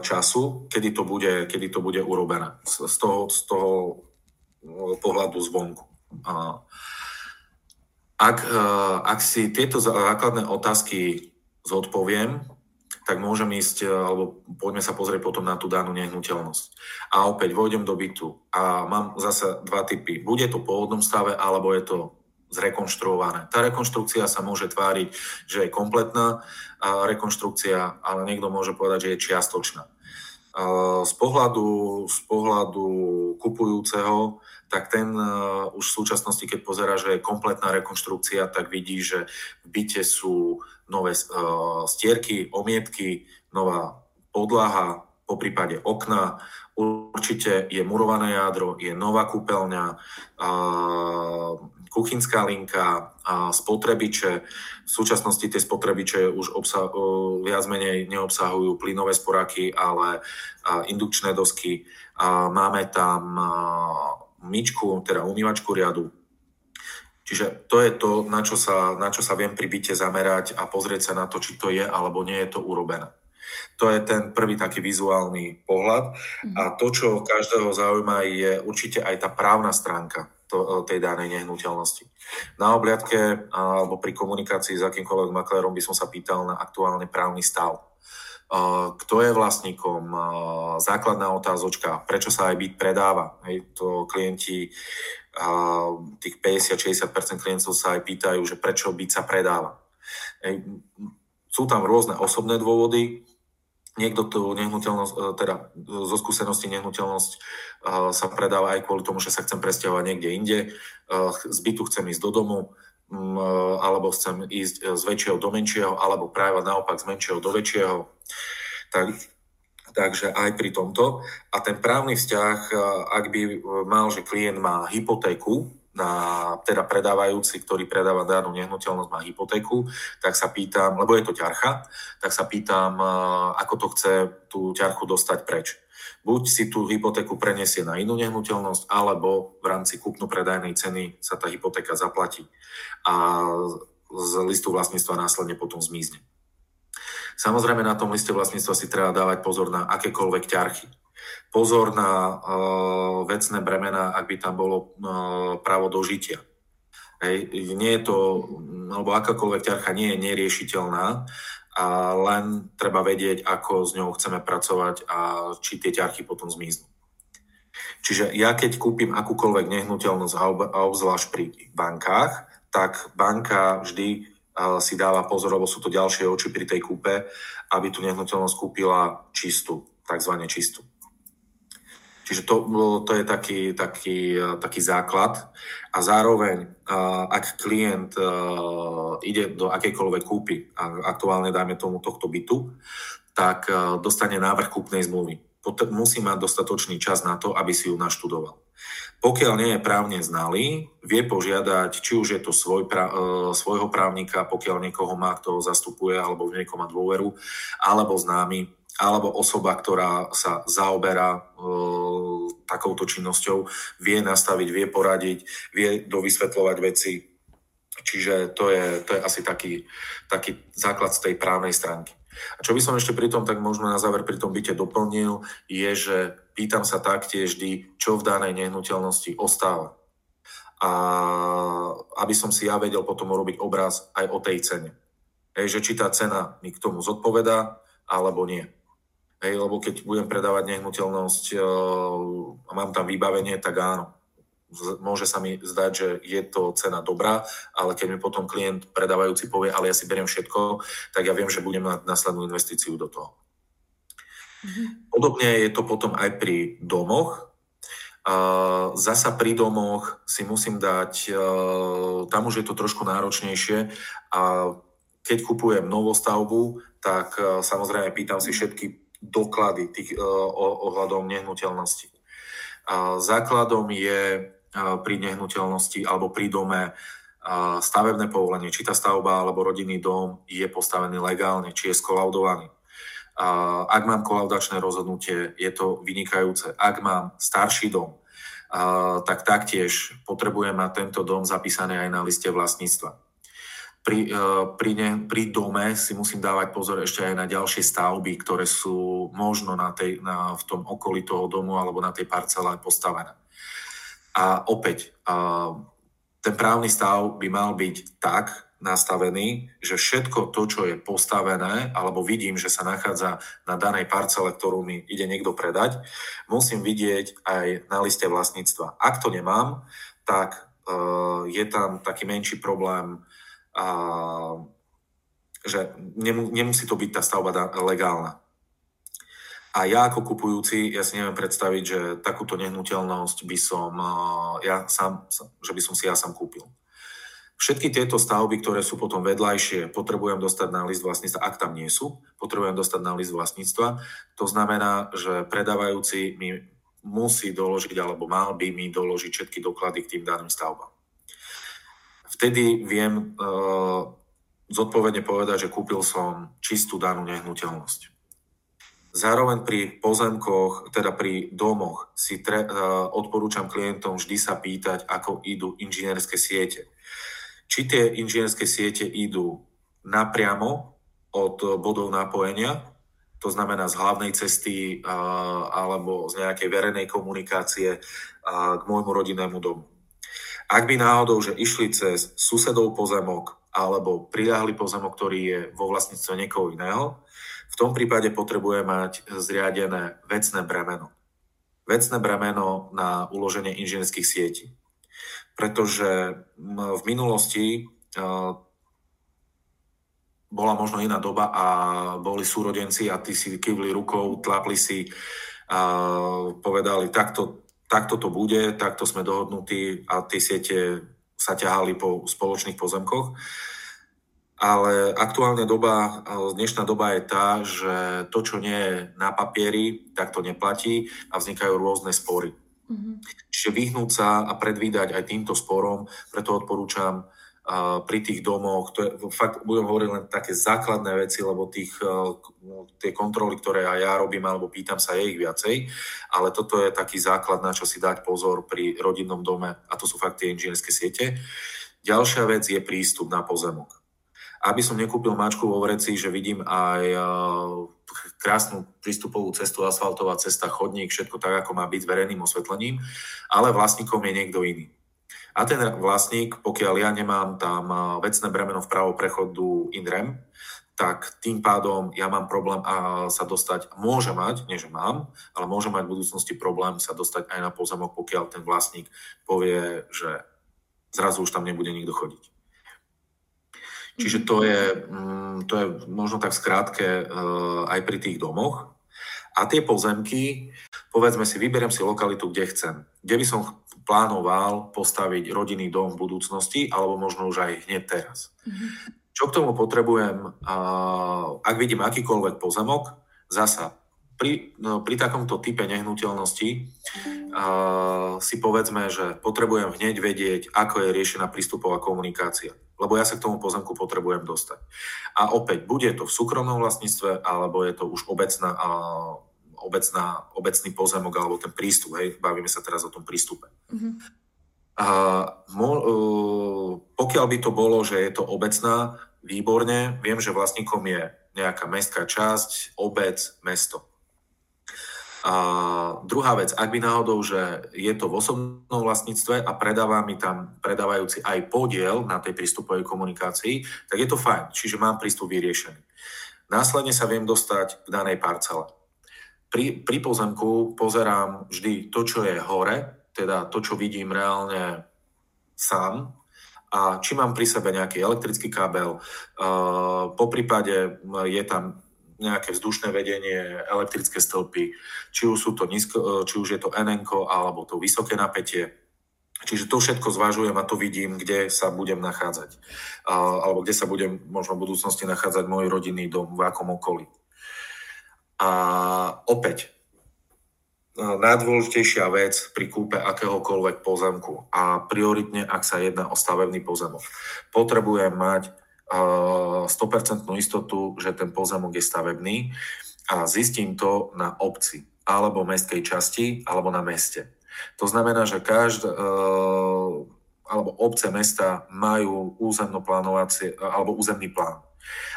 času, kedy to bude, kedy to bude urobené z toho, z toho pohľadu zvonku. Ak, ak si tieto základné otázky zodpoviem, tak môžem ísť, e, alebo poďme sa pozrieť potom na tú danú nehnuteľnosť. A opäť vôjdem do bytu a mám zase dva typy. Bude to po pôvodnom stave, alebo je to zrekonštruované. Tá rekonštrukcia sa môže tváriť, že je kompletná rekonštrukcia, ale niekto môže povedať, že je čiastočná. E, z pohľadu, z pohľadu kupujúceho, tak ten e, už v súčasnosti, keď pozera, že je kompletná rekonštrukcia, tak vidí, že v byte sú nové uh, stierky, omietky, nová podlaha, po prípade okna, určite je murované jadro, je nová kúpeľňa, kuchynská linka, spotrebiče. V súčasnosti tie spotrebiče už obsa- viac menej neobsahujú plynové sporaky, ale indukčné dosky. Máme tam myčku, teda umývačku riadu, Čiže to je to, na čo, sa, na čo sa viem pri byte zamerať a pozrieť sa na to, či to je alebo nie je to urobené. To je ten prvý taký vizuálny pohľad. A mhm. to, čo každého zaujíma, je určite aj tá právna stránka to, tej danej nehnuteľnosti. Na obliadke alebo pri komunikácii s akýmkoľvek maklérom by som sa pýtal na aktuálny právny stav. Kto je vlastníkom? Základná otázočka, prečo sa aj byt predáva? Hej, to klienti, tých 50-60% klientov sa aj pýtajú, že prečo byt sa predáva. Hej, sú tam rôzne osobné dôvody, niekto tú nehnuteľnosť, e, teda zo skúsenosti nehnuteľnosť e, sa predáva aj kvôli tomu, že sa chcem presťahovať niekde inde, e, z bytu chcem ísť do domu, alebo chcem ísť z väčšieho do menšieho, alebo práve naopak z menšieho do väčšieho. Tak, takže aj pri tomto. A ten právny vzťah, ak by mal, že klient má hypotéku, na, teda predávajúci, ktorý predáva danú nehnuteľnosť, má hypotéku, tak sa pýtam, lebo je to ťarcha, tak sa pýtam, ako to chce tú ťarchu dostať preč. Buď si tú hypotéku preniesie na inú nehnuteľnosť, alebo v rámci kúpno-predajnej ceny sa tá hypotéka zaplatí a z listu vlastníctva následne potom zmizne. Samozrejme na tom liste vlastníctva si treba dávať pozor na akékoľvek ťarchy pozor na uh, vecné bremena, ak by tam bolo uh, právo dožitia. Hej, nie je to, alebo akákoľvek ťarcha nie je neriešiteľná, a len treba vedieť, ako s ňou chceme pracovať a či tie ťarchy potom zmiznú. Čiže ja keď kúpim akúkoľvek nehnuteľnosť a obzvlášť pri bankách, tak banka vždy si dáva pozor, lebo sú to ďalšie oči pri tej kúpe, aby tú nehnuteľnosť kúpila čistú, takzvané čistú. Čiže to, to je taký, taký, taký základ. A zároveň, ak klient ide do akejkoľvek kúpy, aktuálne dajme tomu tohto bytu, tak dostane návrh kúpnej zmluvy. Musí mať dostatočný čas na to, aby si ju naštudoval. Pokiaľ nie je právne znalý, vie požiadať, či už je to svoj, pra, svojho právnika, pokiaľ niekoho má, kto ho zastupuje, alebo v niekoho má dôveru, alebo známy, alebo osoba, ktorá sa zaoberá e, takouto činnosťou, vie nastaviť, vie poradiť, vie dovysvetľovať veci. Čiže to je, to je asi taký, taký základ z tej právnej stránky. A čo by som ešte pri tom, tak možno na záver pri tom byte doplnil, je, že pýtam sa taktiež vždy, čo v danej nehnuteľnosti ostáva. A aby som si ja vedel potom urobiť obraz aj o tej cene. Hej, že či tá cena mi k tomu zodpovedá, alebo nie. Hej, lebo keď budem predávať nehnuteľnosť a uh, mám tam vybavenie, tak áno, môže sa mi zdať, že je to cena dobrá, ale keď mi potom klient predávajúci povie, ale ja si beriem všetko, tak ja viem, že budem mať následnú investíciu do toho. Mm-hmm. Podobne je to potom aj pri domoch. Zasa pri domoch si musím dať, uh, tam už je to trošku náročnejšie a keď kupujem novostavbu, tak uh, samozrejme pýtam si všetky doklady tých, eh, ohľadom nehnuteľnosti. Základom je eh, pri nehnuteľnosti alebo pri dome stavebné povolenie, či tá stavba alebo rodinný dom je postavený legálne, či je skolaudovaný. Ak mám kolaudačné rozhodnutie, je to vynikajúce. Ak mám starší dom, tak taktiež potrebujem mať tento dom zapísaný aj na liste vlastníctva pri, e, pri, ne, pri dome si musím dávať pozor ešte aj na ďalšie stavby, ktoré sú možno na tej, na, v tom okolí toho domu alebo na tej parcele postavené. A opäť, ten právny stav by mal byť tak nastavený, že všetko to, čo je postavené, alebo vidím, že sa nachádza na danej parcele, ktorú mi ide niekto predať, musím vidieť aj na liste vlastníctva. Ak to nemám, tak uh, je tam taký menší problém a že nemusí to byť tá stavba legálna. A ja ako kupujúci, ja si neviem predstaviť, že takúto nehnuteľnosť by som ja sám, že by som si ja sám kúpil. Všetky tieto stavby, ktoré sú potom vedľajšie, potrebujem dostať na list vlastníctva, ak tam nie sú, potrebujem dostať na list vlastníctva. To znamená, že predávajúci mi musí doložiť, alebo mal by mi doložiť všetky doklady k tým daným stavbám. Vtedy viem uh, zodpovedne povedať, že kúpil som čistú danú nehnuteľnosť. Zároveň pri pozemkoch, teda pri domoch, si tre, uh, odporúčam klientom vždy sa pýtať, ako idú inžinierské siete. Či tie inžinierské siete idú napriamo od bodov napojenia, to znamená z hlavnej cesty uh, alebo z nejakej verejnej komunikácie k môjmu rodinnému domu. Ak by náhodou, že išli cez susedov pozemok alebo priľahli pozemok, ktorý je vo vlastníctve niekoho iného, v tom prípade potrebuje mať zriadené vecné bremeno. Vecné bremeno na uloženie inžinierských sietí. Pretože v minulosti bola možno iná doba a boli súrodenci a tí si kývli rukou, tlapli si a povedali, takto, takto to bude, takto sme dohodnutí a tie siete sa ťahali po spoločných pozemkoch. Ale aktuálne doba, dnešná doba je tá, že to, čo nie je na papieri, tak to neplatí a vznikajú rôzne spory. Mm-hmm. Čiže vyhnúť sa a predvídať aj týmto sporom, preto odporúčam pri tých domoch, to je, fakt budem hovoriť len také základné veci, lebo tých, uh, tie kontroly, ktoré aj ja robím, alebo pýtam sa, je ich viacej, ale toto je taký základ, na čo si dať pozor pri rodinnom dome a to sú fakt tie inžinierské siete. Ďalšia vec je prístup na pozemok aby som nekúpil mačku vo vreci, že vidím aj eh, krásnu prístupovú cestu, asfaltová cesta, chodník, všetko tak, ako má byť verejným osvetlením, ale vlastníkom je niekto iný. A ten vlastník, pokiaľ ja nemám tam eh, vecné bremeno v právo prechodu INREM, tak tým pádom ja mám problém a sa dostať, môže mať, nie že mám, ale môže mať v budúcnosti problém sa dostať aj na pozemok, pokiaľ ten vlastník povie, že zrazu už tam nebude nikto chodiť. Čiže to je, mm, to je možno tak skrátke eh, aj pri tých domoch. A tie pozemky, povedzme si, vyberiem si lokalitu, kde chcem. Kde by som plánoval postaviť rodinný dom v budúcnosti, alebo možno už aj hneď teraz. Mm-hmm. Čo k tomu potrebujem, ak vidím akýkoľvek pozemok, zasa pri, no, pri takomto type nehnuteľnosti uh, si povedzme, že potrebujem hneď vedieť, ako je riešená prístupová komunikácia. Lebo ja sa k tomu pozemku potrebujem dostať. A opäť, bude to v súkromnom vlastníctve, alebo je to už obecná, uh, obecná, obecný pozemok, alebo ten prístup. Hej, bavíme sa teraz o tom prístupe. Mm-hmm. Uh, mo, uh, pokiaľ by to bolo, že je to obecná, výborne, viem, že vlastníkom je nejaká mestská časť, obec, mesto. A druhá vec, ak by náhodou, že je to v osobnom vlastníctve a predáva mi tam predávajúci aj podiel na tej prístupovej komunikácii, tak je to fajn, čiže mám prístup vyriešený. Následne sa viem dostať k danej parcele. Pri, pri pozemku pozerám vždy to, čo je hore, teda to, čo vidím reálne sám, a či mám pri sebe nejaký elektrický kábel, uh, po prípade je tam nejaké vzdušné vedenie, elektrické stĺpy, či už, sú to nízko, e, či už je to NN alebo to vysoké napätie. Čiže to všetko zvažujem a to vidím, kde sa budem nachádzať. Alebo kde sa budem možno v budúcnosti nachádzať môj rodinný dom, v akom okolí. A opäť, e, najdôležitejšia vec pri kúpe akéhokoľvek pozemku a prioritne, ak sa jedná o stavebný pozemok. Potrebujem mať 100% istotu, že ten pozemok je stavebný a zistím to na obci alebo mestskej časti alebo na meste. To znamená, že každá, e, alebo obce mesta majú územnoplánovacie alebo územný plán.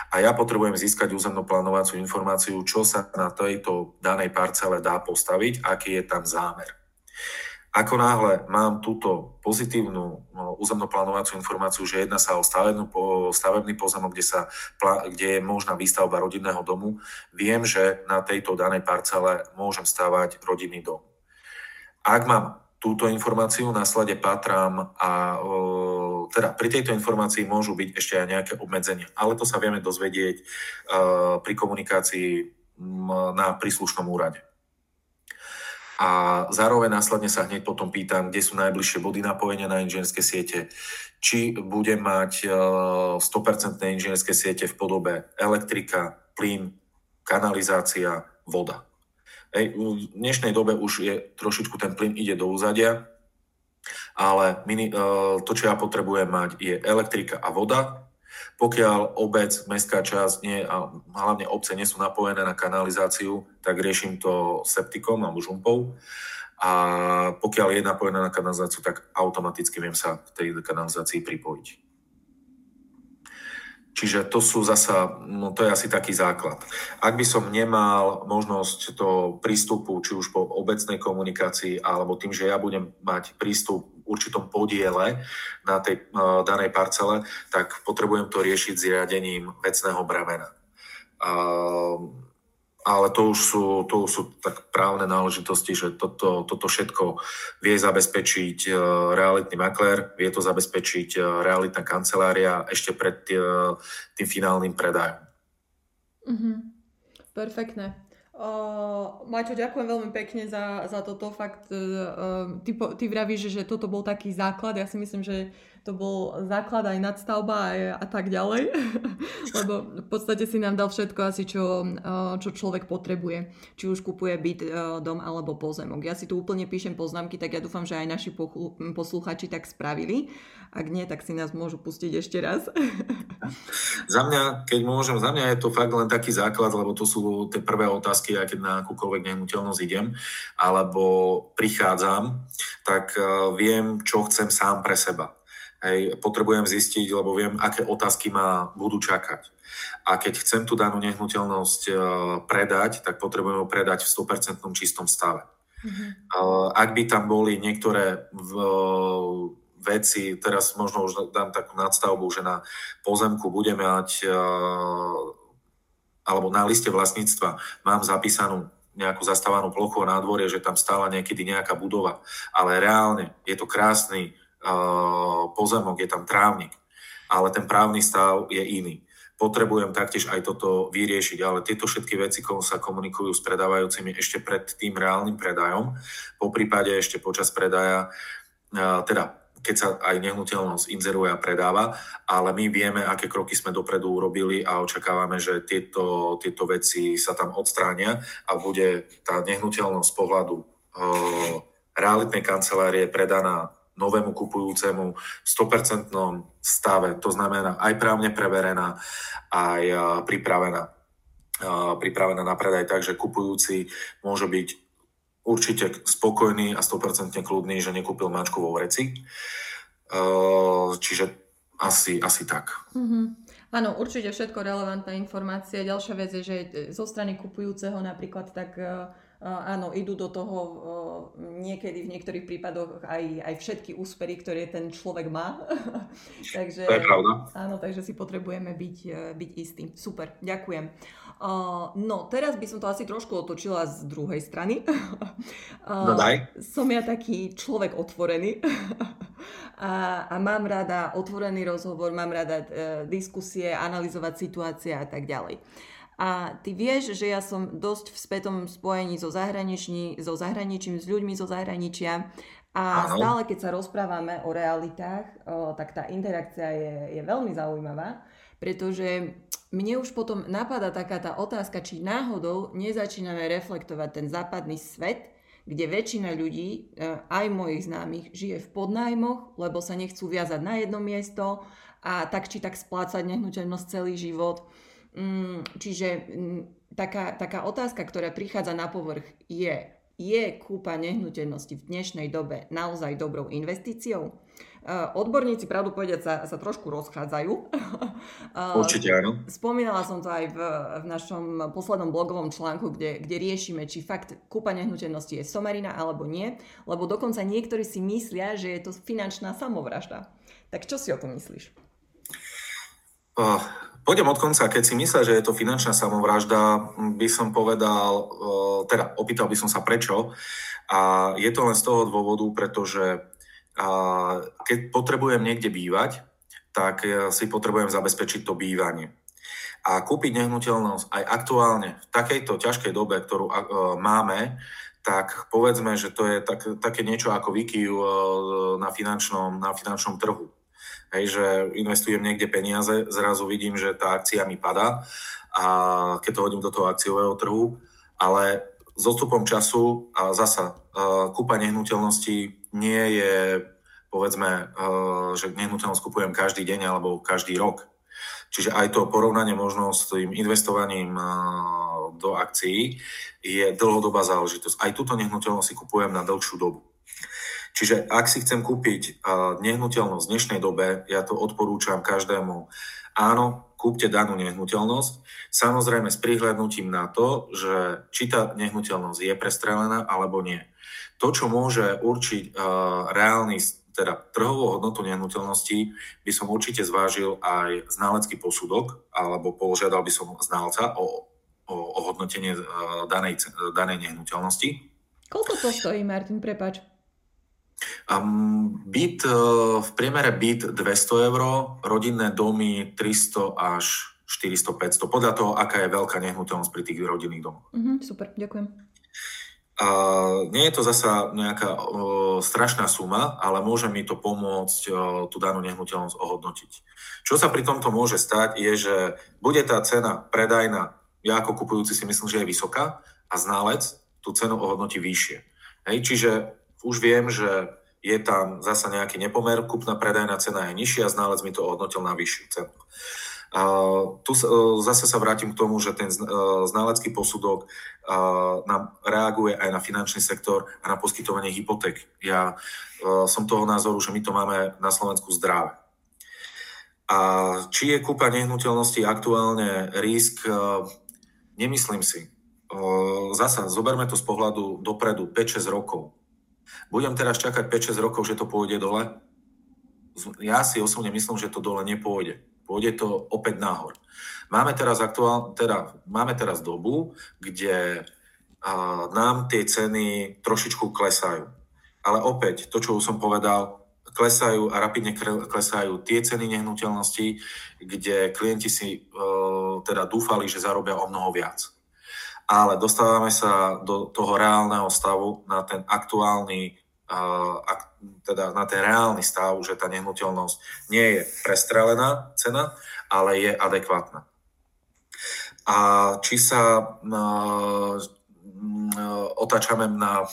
A ja potrebujem získať územnoplánovaciu informáciu, čo sa na tejto danej parcele dá postaviť, aký je tam zámer. Ako náhle mám túto pozitívnu no, územnoplánovaciu informáciu, že jedná sa o stavebnú, stavebný pozemok, kde, sa, kde je možná výstavba rodinného domu, viem, že na tejto danej parcele môžem stavať rodinný dom. Ak mám túto informáciu, následne patrám a teda pri tejto informácii môžu byť ešte aj nejaké obmedzenia, ale to sa vieme dozvedieť pri komunikácii na príslušnom úrade. a zároveň následne sa hneď potom pýtam, kde sú najbližšie body napojenia na inžinierské siete, či budem mať 100% inžinierské siete v podobe elektrika, plyn, kanalizácia, voda. V dnešnej dobe už je trošičku ten plyn ide do úzadia, ale mini, to, čo ja potrebujem mať, je elektrika a voda, pokiaľ obec, mestská časť nie, a hlavne obce nie sú napojené na kanalizáciu, tak riešim to septikom alebo žumpou. A pokiaľ je napojené na kanalizáciu, tak automaticky viem sa k tej kanalizácii pripojiť. Čiže to sú zasa, no to je asi taký základ. Ak by som nemal možnosť to prístupu, či už po obecnej komunikácii, alebo tým, že ja budem mať prístup v určitom podiele na tej uh, danej parcele, tak potrebujem to riešiť zriadením vecného bremena. Uh, ale to už sú, to už sú tak právne náležitosti, že toto, toto všetko vie zabezpečiť e, realitný maklér, vie to zabezpečiť e, realitná kancelária ešte pred tým finálnym predajom. Mm-hmm. Perfektné. Uh, Maťo, ďakujem veľmi pekne za, za toto. Fakt, uh, ty, ty vravíš, že, toto bol taký základ. Ja si myslím, že to bol základ aj nadstavba aj, a tak ďalej. Lebo v podstate si nám dal všetko asi, čo, eh, čo človek potrebuje. Či už kupuje byt, eh, dom alebo pozemok. Ja si tu úplne píšem poznámky, tak ja dúfam, že aj naši posluchači tak spravili. Ak nie, tak si nás môžu pustiť ešte raz. za mňa, keď môžem, za mňa je to fakt len taký základ, lebo to sú tie prvé otázky, aj keď na akúkoľvek nehnuteľnosť idem, alebo prichádzam, tak eh, viem, čo chcem sám pre seba. Hej, potrebujem zistiť, lebo viem, aké otázky ma budú čakať. A keď chcem tú danú nehnuteľnosť uh, predať, tak potrebujem ju predať v 100% čistom stave. Mm-hmm. Ak by tam boli niektoré v, veci, teraz možno už dám takú nadstavbu, že na pozemku budeme mať alebo na liste vlastníctva mám zapísanú nejakú zastávanú plochu a nádvorie, že tam stála niekedy nejaká budova. Ale reálne je to krásny pozemok, je tam trávnik, ale ten právny stav je iný. Potrebujem taktiež aj toto vyriešiť, ale tieto všetky veci sa komunikujú s predávajúcimi ešte pred tým reálnym predajom, po prípade ešte počas predaja, teda keď sa aj nehnuteľnosť inzeruje a predáva, ale my vieme, aké kroky sme dopredu urobili a očakávame, že tieto, tieto veci sa tam odstránia a bude tá nehnuteľnosť z pohľadu e, realitnej kancelárie predaná novému kupujúcemu v 100% stave, to znamená aj právne preverená, aj pripravená, pripravená na predaj, takže kupujúci môže byť určite spokojný a 100% kľudný, že nekúpil mačku vo vreci. Čiže asi, asi tak. Mm-hmm. Áno, určite všetko relevantná informácia. Ďalšia vec je, že zo strany kupujúceho napríklad tak áno, idú do toho niekedy v niektorých prípadoch aj, aj všetky úspery, ktoré ten človek má. takže, to je pravda. Áno, takže si potrebujeme byť, e, byť istí. Super, ďakujem. No, teraz by som to asi trošku otočila z druhej strany. No daj. Som ja taký človek otvorený a, a mám rada otvorený rozhovor, mám rada uh, diskusie, analyzovať situácie a tak ďalej. A ty vieš, že ja som dosť v spätom spojení so, so zahraničím, s ľuďmi zo zahraničia a Áno. stále, keď sa rozprávame o realitách, o, tak tá interakcia je, je veľmi zaujímavá, pretože mne už potom napadá taká tá otázka, či náhodou nezačíname reflektovať ten západný svet, kde väčšina ľudí, e, aj mojich známych, žije v podnájmoch, lebo sa nechcú viazať na jedno miesto a tak či tak splácať nehnuteľnosť celý život čiže mm, taká, taká otázka, ktorá prichádza na povrch je, je kúpa nehnuteľnosti v dnešnej dobe naozaj dobrou investíciou? Odborníci, pravdu povedať, sa, sa trošku rozchádzajú. Určite áno. Spomínala som to aj v, v našom poslednom blogovom článku, kde, kde riešime, či fakt kúpa nehnuteľnosti je somarina alebo nie, lebo dokonca niektorí si myslia, že je to finančná samovražda. Tak čo si o tom myslíš? Oh, Pôjdem od konca. Keď si myslíš, že je to finančná samovražda, by som povedal, teda opýtal by som sa prečo. A je to len z toho dôvodu, pretože keď potrebujem niekde bývať, tak e, si potrebujem zabezpečiť to bývanie. A kúpiť nehnuteľnosť aj aktuálne v takejto ťažkej dobe, ktorú e, máme, tak povedzme, že to je tak, také niečo ako Wikiu na finančnom, na finančnom trhu. Hej, že investujem niekde peniaze, zrazu vidím, že tá akcia mi padá a keď to hodím do toho akciového trhu, ale s odstupom času a zasa kúpa nehnuteľností nie je, povedzme, že nehnuteľnosť kupujem každý deň alebo každý rok. Čiže aj to porovnanie možno s tým investovaním do akcií je dlhodobá záležitosť. Aj túto nehnuteľnosť si kupujem na dlhšiu dobu. Čiže ak si chcem kúpiť nehnuteľnosť v dnešnej dobe, ja to odporúčam každému. Áno, kúpte danú nehnuteľnosť, samozrejme s prihľadnutím na to, že či tá nehnuteľnosť je prestrelená alebo nie. To, čo môže určiť reálny, teda trhovú hodnotu nehnuteľnosti, by som určite zvážil aj znalecký posudok, alebo požiadal by som znalca o, o, o hodnotenie danej, danej nehnuteľnosti. Koľko to stojí, Martin, prepač? Um, byt, e, v priemere byt 200 eur, rodinné domy 300 až 400-500, podľa toho, aká je veľká nehnuteľnosť pri tých rodinných domoch. Uh-huh, super, ďakujem. Uh, nie je to zasa nejaká uh, strašná suma, ale môže mi to pomôcť uh, tú danú nehnuteľnosť ohodnotiť. Čo sa pri tomto môže stať, je, že bude tá cena predajná, ja ako kupujúci si myslím, že je vysoká a ználec tú cenu ohodnotí vyššie. Hej, čiže už viem, že je tam zasa nejaký nepomer, kupná predajná cena je nižšia, ználec mi to ohodnotil na vyššiu cenu. A tu zase sa vrátim k tomu, že ten ználecký posudok nám reaguje aj na finančný sektor a na poskytovanie hypoték. Ja som toho názoru, že my to máme na Slovensku zdravé. A či je kúpa nehnuteľnosti aktuálne risk, nemyslím si. Zasa, zoberme to z pohľadu dopredu, 5-6 rokov budem teraz čakať 5-6 rokov, že to pôjde dole? Ja si osobne myslím, že to dole nepôjde. Pôjde to opäť nahor. Máme teraz, aktuál, teda, máme teraz dobu, kde a, nám tie ceny trošičku klesajú. Ale opäť, to, čo som povedal, klesajú a rapidne klesajú tie ceny nehnuteľností, kde klienti si e, teda dúfali, že zarobia o mnoho viac ale dostávame sa do toho reálneho stavu na ten aktuálny, teda na ten reálny stav, že tá nehnuteľnosť nie je prestrelená cena, ale je adekvátna. A či sa otačame na,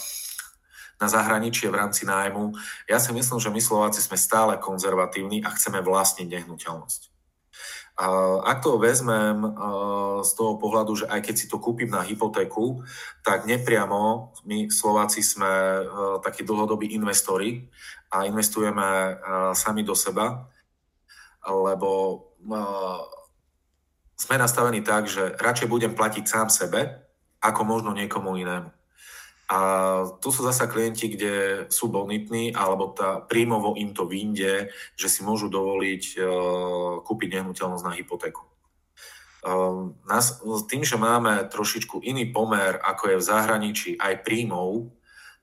na zahraničie v rámci nájmu, ja si myslím, že my Slováci sme stále konzervatívni a chceme vlastniť nehnuteľnosť. Ak to vezmem z toho pohľadu, že aj keď si to kúpim na hypotéku, tak nepriamo my Slováci sme takí dlhodobí investori a investujeme sami do seba, lebo sme nastavení tak, že radšej budem platiť sám sebe, ako možno niekomu inému. A tu sú zasa klienti, kde sú bonitní, alebo tá príjmovo im to vyjde, že si môžu dovoliť uh, kúpiť nehnuteľnosť na hypotéku. Uh, nás, tým, že máme trošičku iný pomer, ako je v zahraničí aj príjmov,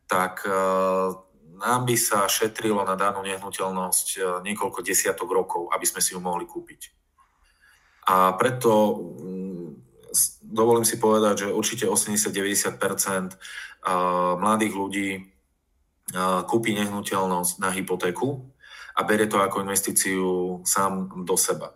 tak uh, nám by sa šetrilo na danú nehnuteľnosť uh, niekoľko desiatok rokov, aby sme si ju mohli kúpiť. A preto um, dovolím si povedať, že určite 80-90% mladých ľudí kúpi nehnuteľnosť na hypotéku a berie to ako investíciu sám do seba.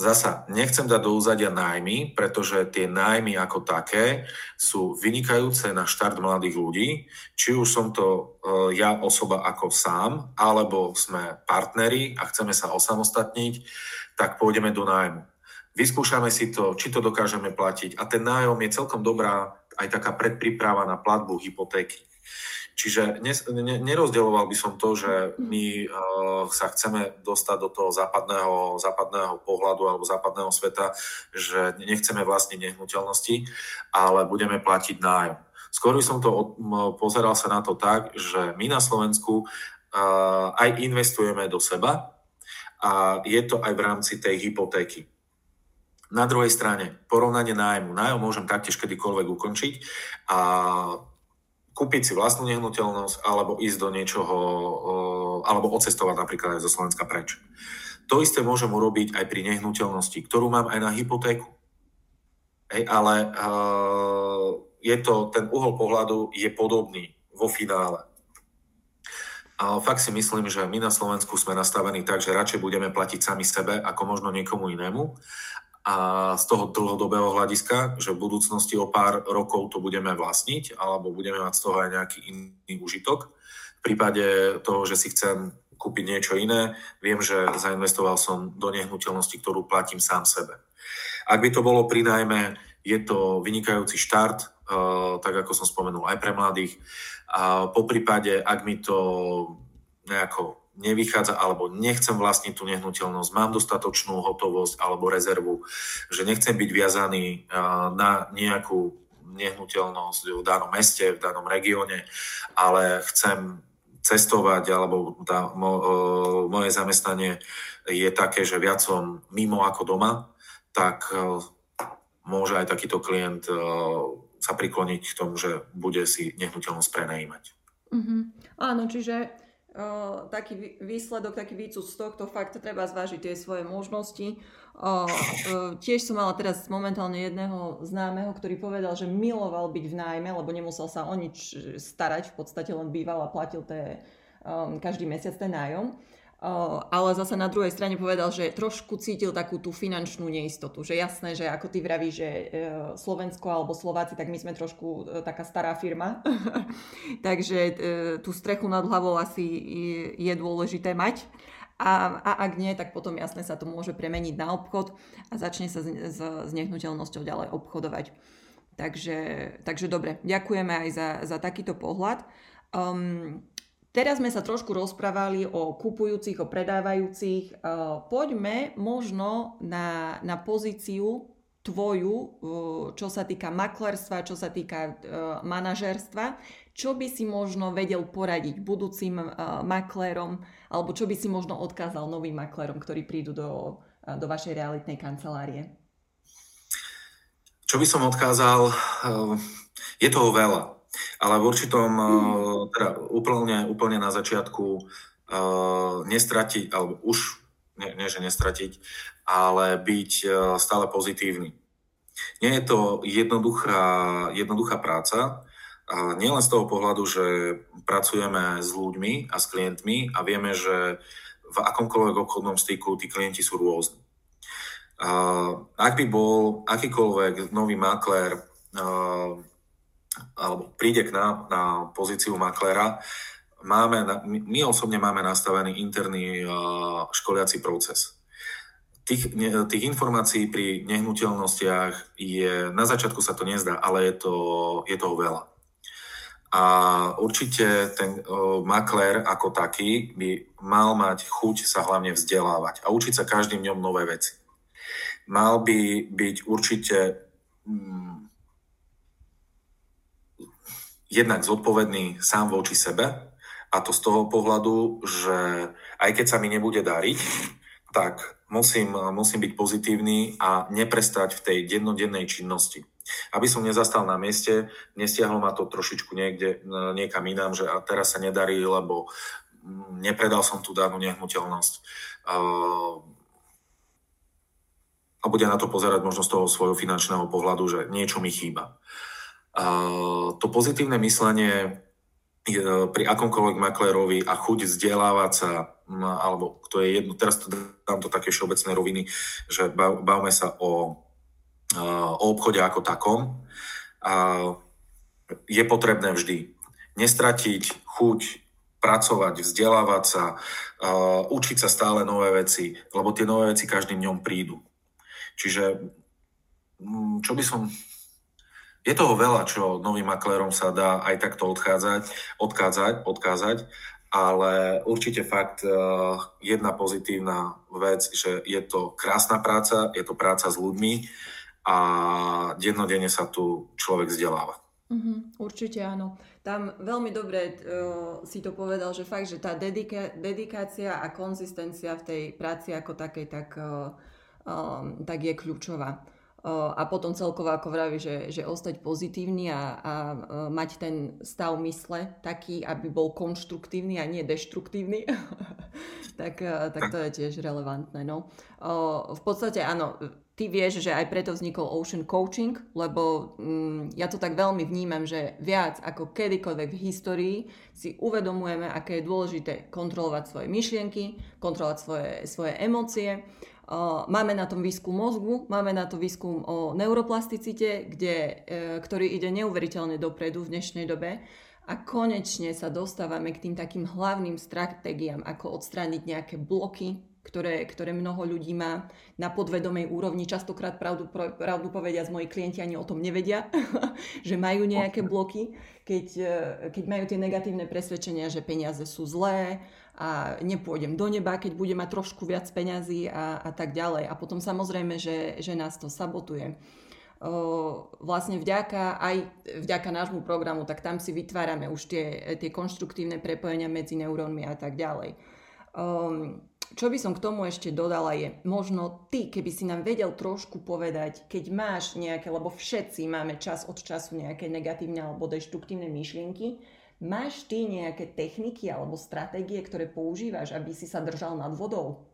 Zasa, nechcem dať do úzadia nájmy, pretože tie nájmy ako také sú vynikajúce na štart mladých ľudí. Či už som to e, ja osoba ako sám, alebo sme partneri a chceme sa osamostatniť, tak pôjdeme do nájmu. Vyskúšame si to, či to dokážeme platiť. A ten nájom je celkom dobrá aj taká predpríprava na platbu hypotéky. Čiže ne, ne, nerozdeloval by som to, že my uh, sa chceme dostať do toho západného, západného pohľadu alebo západného sveta, že nechceme vlastniť nehnuteľnosti, ale budeme platiť nájom. Skôr by som to pozeral sa na to tak, že my na Slovensku uh, aj investujeme do seba a je to aj v rámci tej hypotéky. Na druhej strane, porovnanie nájmu. Nájom môžem taktiež kedykoľvek ukončiť a kúpiť si vlastnú nehnuteľnosť alebo ísť do niečoho, alebo odcestovať napríklad aj zo Slovenska preč. To isté môžem urobiť aj pri nehnuteľnosti, ktorú mám aj na hypotéku. Hej, ale uh, je to, ten uhol pohľadu je podobný vo finále. A fakt si myslím, že my na Slovensku sme nastavení tak, že radšej budeme platiť sami sebe, ako možno niekomu inému. A z toho dlhodobého hľadiska, že v budúcnosti o pár rokov to budeme vlastniť, alebo budeme mať z toho aj nejaký iný užitok. V prípade toho, že si chcem kúpiť niečo iné, viem, že zainvestoval som do nehnuteľnosti, ktorú platím sám sebe. Ak by to bolo pri najmä, je to vynikajúci štart, uh, tak ako som spomenul, aj pre mladých. A po prípade, ak mi to nejako nevychádza alebo nechcem vlastniť tú nehnuteľnosť, mám dostatočnú hotovosť alebo rezervu, že nechcem byť viazaný na nejakú nehnuteľnosť v danom meste, v danom regióne, ale chcem cestovať alebo tá, mo, moje zamestnanie je také, že viac som mimo ako doma, tak môže aj takýto klient sa prikloniť k tomu, že bude si nehnuteľnosť prenajímať. Mm-hmm. Áno, čiže uh, taký výsledok, taký výcud z tohto fakt treba zvážiť tie svoje možnosti. Uh, uh, tiež som mala teraz momentálne jedného známeho, ktorý povedal, že miloval byť v nájme, lebo nemusel sa o nič starať, v podstate len býval a platil té, um, každý mesiac ten nájom ale zase na druhej strane povedal, že trošku cítil takú tú finančnú neistotu, že jasné, že ako ty vravíš, že e, Slovensko alebo Slováci, tak my sme trošku e, taká stará firma, takže tú strechu nad hlavou asi je dôležité mať. A, a ak nie, tak potom jasne sa to môže premeniť na obchod a začne sa s, s nehnuteľnosťou ďalej obchodovať. Takže, takže dobre, ďakujeme aj za, za takýto pohľad. Um, Teraz sme sa trošku rozprávali o kupujúcich, o predávajúcich. Poďme možno na, na pozíciu tvoju, čo sa týka maklerstva, čo sa týka manažerstva. Čo by si možno vedel poradiť budúcim maklérom, alebo čo by si možno odkázal novým maklérom, ktorí prídu do, do vašej realitnej kancelárie? Čo by som odkázal? Je toho veľa. Ale v určitom, mm. teda úplne, úplne na začiatku uh, nestratiť, alebo už, nie, nie že nestratiť, ale byť uh, stále pozitívny. Nie je to jednoduchá, jednoduchá práca, nielen z toho pohľadu, že pracujeme s ľuďmi a s klientmi a vieme, že v akomkoľvek obchodnom styku tí klienti sú rôzni. Ak by bol akýkoľvek nový maklér uh, alebo príde k nám na pozíciu maklera, máme, my osobne máme nastavený interný školiaci proces. Tých, tých informácií pri nehnuteľnostiach je, na začiatku sa to nezdá, ale je, to, je toho veľa. A určite ten uh, maklér ako taký by mal mať chuť sa hlavne vzdelávať a učiť sa každým dňom nové veci. Mal by byť určite mm, jednak zodpovedný sám voči sebe a to z toho pohľadu, že aj keď sa mi nebude dariť, tak musím, musím byť pozitívny a neprestať v tej dennodennej činnosti. Aby som nezastal na mieste, nestiahlo ma to trošičku niekde, niekam inám, že a teraz sa nedarí, lebo nepredal som tú danú nehnuteľnosť. A bude na to pozerať možno z toho svojho finančného pohľadu, že niečo mi chýba to pozitívne myslenie pri akomkoľvek maklérovi a chuť vzdelávať sa, alebo to je jedno, teraz to dám to také všeobecné roviny, že bavme sa o, o obchode ako takom, je potrebné vždy nestratiť chuť pracovať, vzdelávať sa, učiť sa stále nové veci, lebo tie nové veci každým dňom prídu. Čiže čo by som je toho veľa, čo novým maklérom sa dá aj takto odchádzať, odkázať, odkázať, ale určite fakt eh, jedna pozitívna vec, že je to krásna práca, je to práca s ľuďmi a dennodenne sa tu človek vzdeláva. Mm-hmm, určite áno. Tam veľmi dobre uh, si to povedal, že fakt, že tá dedika- dedikácia a konzistencia v tej práci ako takej, tak, uh, um, tak je kľúčová a potom celkovo, ako vraví, že, že ostať pozitívny a, a mať ten stav mysle taký, aby bol konštruktívny a nie deštruktívny, tak, tak to je tiež relevantné. No. V podstate áno, ty vieš, že aj preto vznikol Ocean Coaching, lebo mm, ja to tak veľmi vnímam, že viac ako kedykoľvek v histórii si uvedomujeme, aké je dôležité kontrolovať svoje myšlienky, kontrolovať svoje, svoje emócie. Máme na tom výskum mozgu, máme na to výskum o neuroplasticite, kde, uh, ktorý ide neuveriteľne dopredu v dnešnej dobe. A konečne sa dostávame k tým takým hlavným stratégiám, ako odstrániť nejaké bloky, ktoré, ktoré mnoho ľudí má na podvedomej úrovni. Častokrát pravdu, pravdu povedia z moji klienti ani o tom nevedia, že majú nejaké bloky, keď, e, keď majú tie negatívne presvedčenia, že peniaze sú zlé a nepôjdem do neba, keď budem mať trošku viac peňazí a, a tak ďalej. A potom samozrejme, že, že nás to sabotuje. O, vlastne vďaka, aj vďaka nášmu programu, tak tam si vytvárame už tie, tie konštruktívne prepojenia medzi neurónmi a tak ďalej. Um, čo by som k tomu ešte dodala je, možno ty, keby si nám vedel trošku povedať, keď máš nejaké, lebo všetci máme čas od času nejaké negatívne alebo deštruktívne myšlienky, máš ty nejaké techniky alebo stratégie, ktoré používaš, aby si sa držal nad vodou?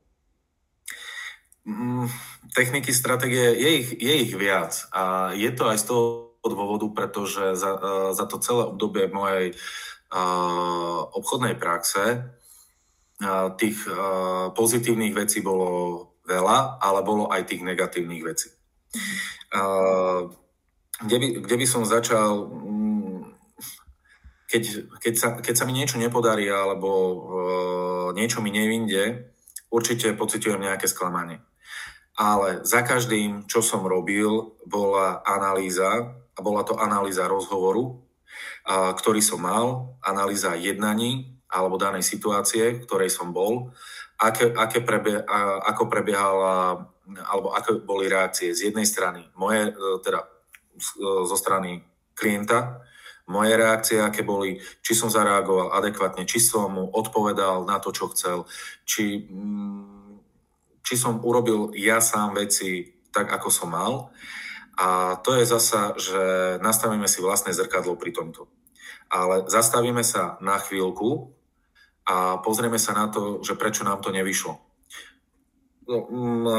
Mm, techniky, stratégie, je ich, je ich viac. A je to aj z toho dôvodu, pretože za, za to celé obdobie mojej uh, obchodnej praxe tých pozitívnych vecí bolo veľa, ale bolo aj tých negatívnych vecí. Kde by, kde by som začal, keď, keď, sa, keď sa mi niečo nepodarí alebo niečo mi nevinde, určite pocitujem nejaké sklamanie. Ale za každým, čo som robil, bola analýza, a bola to analýza rozhovoru, ktorý som mal, analýza jednaní, alebo danej situácie, v ktorej som bol, aké, aké prebie, ako prebiehala, alebo aké boli reakcie z jednej strany, moje, e, teda zo strany klienta, moje reakcie, aké boli, či som zareagoval adekvátne, či som mu odpovedal na to, čo chcel, či, mm, či som urobil ja sám veci tak, ako som mal. A to je zasa, že nastavíme si vlastné zrkadlo pri tomto. Ale zastavíme sa na chvíľku a pozrieme sa na to, že prečo nám to nevyšlo. No, e,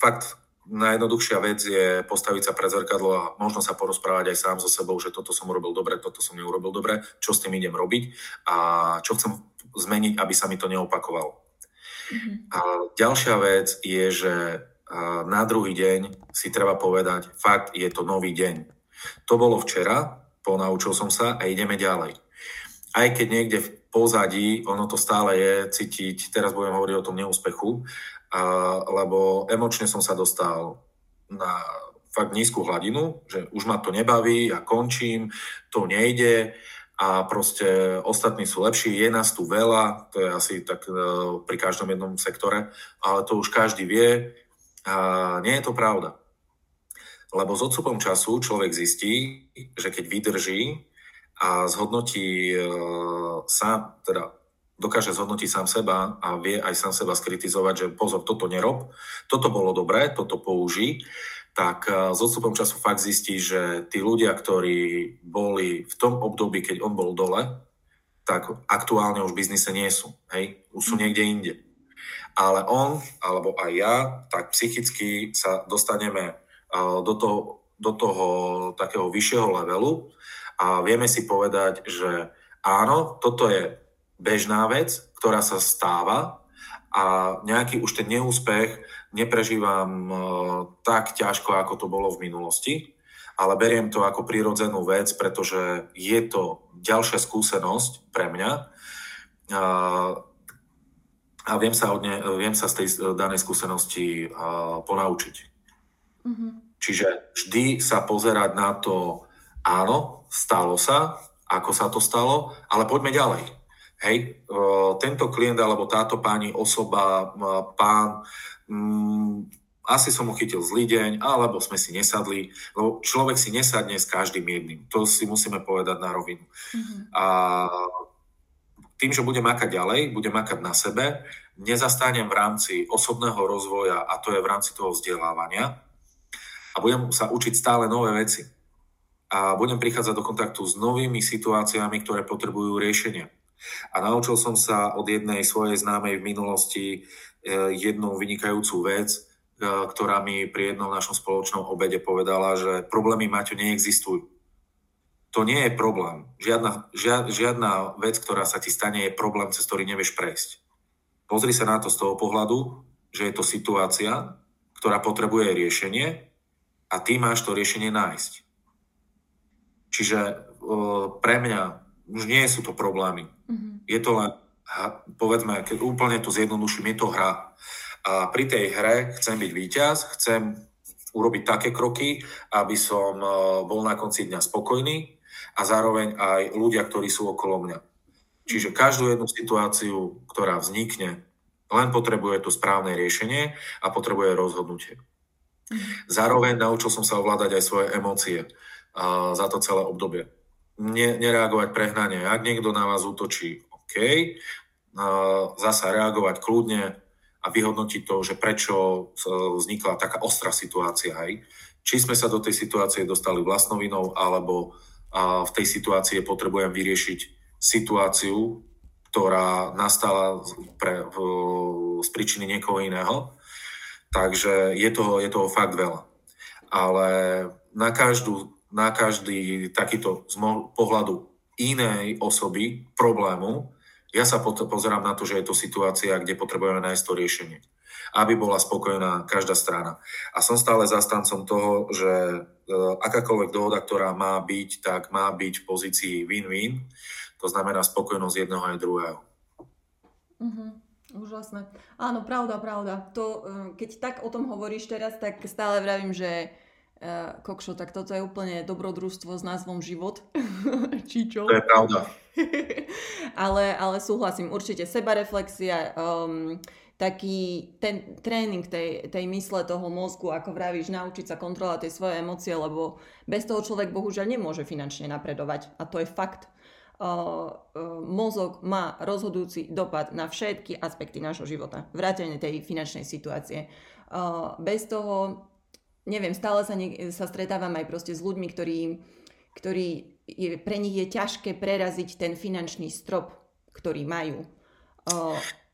fakt, najjednoduchšia vec je postaviť sa pred zrkadlo a možno sa porozprávať aj sám so sebou, že toto som urobil dobre, toto som neurobil dobre, čo s tým idem robiť a čo chcem zmeniť, aby sa mi to neopakovalo. Mm-hmm. A ďalšia vec je, že na druhý deň si treba povedať, fakt je to nový deň. To bolo včera, ponaučil som sa a ideme ďalej. Aj keď niekde v pozadí, ono to stále je cítiť, teraz budem hovoriť o tom neúspechu, a, lebo emočne som sa dostal na fakt nízku hladinu, že už ma to nebaví, ja končím, to nejde a proste ostatní sú lepší, je nás tu veľa, to je asi tak e, pri každom jednom sektore, ale to už každý vie a nie je to pravda. Lebo s odstupom času človek zistí, že keď vydrží a zhodnotí e, sám, teda dokáže zhodnotiť sám seba a vie aj sám seba skritizovať, že pozor, toto nerob, toto bolo dobré, toto použij, tak e, s odstupom času fakt zistí, že tí ľudia, ktorí boli v tom období, keď on bol dole, tak aktuálne už v biznise nie sú. Hej? Už sú mhm. niekde inde. Ale on, alebo aj ja, tak psychicky sa dostaneme e, do toho, do toho takého vyššieho levelu, a vieme si povedať, že áno, toto je bežná vec, ktorá sa stáva a nejaký už ten neúspech neprežívam uh, tak ťažko, ako to bolo v minulosti, ale beriem to ako prirodzenú vec, pretože je to ďalšia skúsenosť pre mňa uh, a viem sa, od ne, viem sa z tej danej skúsenosti ponaučiť. Mm-hmm. Čiže vždy sa pozerať na to, áno, stalo sa, ako sa to stalo, ale poďme ďalej. Hej, tento klient alebo táto pani, osoba, pán, mm, asi som mu chytil zlý deň, alebo sme si nesadli, lebo človek si nesadne s každým jedným. To si musíme povedať na rovinu. Mm-hmm. A tým, že budem makať ďalej, budem makať na sebe, nezastanem v rámci osobného rozvoja a to je v rámci toho vzdelávania a budem sa učiť stále nové veci a budem prichádzať do kontaktu s novými situáciami, ktoré potrebujú riešenia. A naučil som sa od jednej svojej známej v minulosti e, jednu vynikajúcu vec, ktorá mi pri jednom našom spoločnom obede povedala, že problémy Maťo neexistujú. To nie je problém. Žiadna, žiadna vec, ktorá sa ti stane, je problém, cez ktorý nevieš prejsť. Pozri sa na to z toho pohľadu, že je to situácia, ktorá potrebuje riešenie a ty máš to riešenie nájsť. Čiže pre mňa už nie sú to problémy. Mm-hmm. Je to len, povedzme, keď úplne to zjednoduším, je to hra. A pri tej hre chcem byť víťaz, chcem urobiť také kroky, aby som bol na konci dňa spokojný a zároveň aj ľudia, ktorí sú okolo mňa. Čiže každú jednu situáciu, ktorá vznikne, len potrebuje to správne riešenie a potrebuje rozhodnutie. Mhm. Zároveň naučil som sa ovládať aj svoje emócie a, za to celé obdobie. Ne, nereagovať prehnanie. Ak niekto na vás útočí, OK, zasa reagovať kľudne a vyhodnotiť to, že prečo vznikla taká ostrá situácia. Hej. Či sme sa do tej situácie dostali vlastnou vinou, alebo v tej situácii potrebujem vyriešiť situáciu, ktorá nastala pre, z príčiny niekoho iného. Takže je toho, je toho fakt veľa. Ale na, každú, na každý takýto z pohľadu inej osoby, problému, ja sa pozerám na to, že je to situácia, kde potrebujeme nájsť to riešenie. Aby bola spokojná každá strana. A som stále zastancom toho, že e, akákoľvek dohoda, ktorá má byť, tak má byť v pozícii win-win to znamená spokojnosť jedného aj druhého. Uh-huh. Úžasné. Áno, pravda, pravda. To, eh, keď tak o tom hovoríš teraz, tak stále vravím, že kokšo, tak toto je úplne dobrodružstvo s názvom život. Či čo? To je pravda. ale, ale súhlasím, určite sebareflexia, um, taký ten tréning tej, tej mysle, toho mozgu, ako vravíš, naučiť sa kontrolovať tie svoje emócie, lebo bez toho človek bohužiaľ nemôže finančne napredovať. A to je fakt mozog má rozhodujúci dopad na všetky aspekty nášho života, vrátane tej finančnej situácie. Bez toho, neviem, stále sa, ne, sa stretávam aj proste s ľuďmi, ktorí, ktorí je, pre nich je ťažké preraziť ten finančný strop, ktorý majú.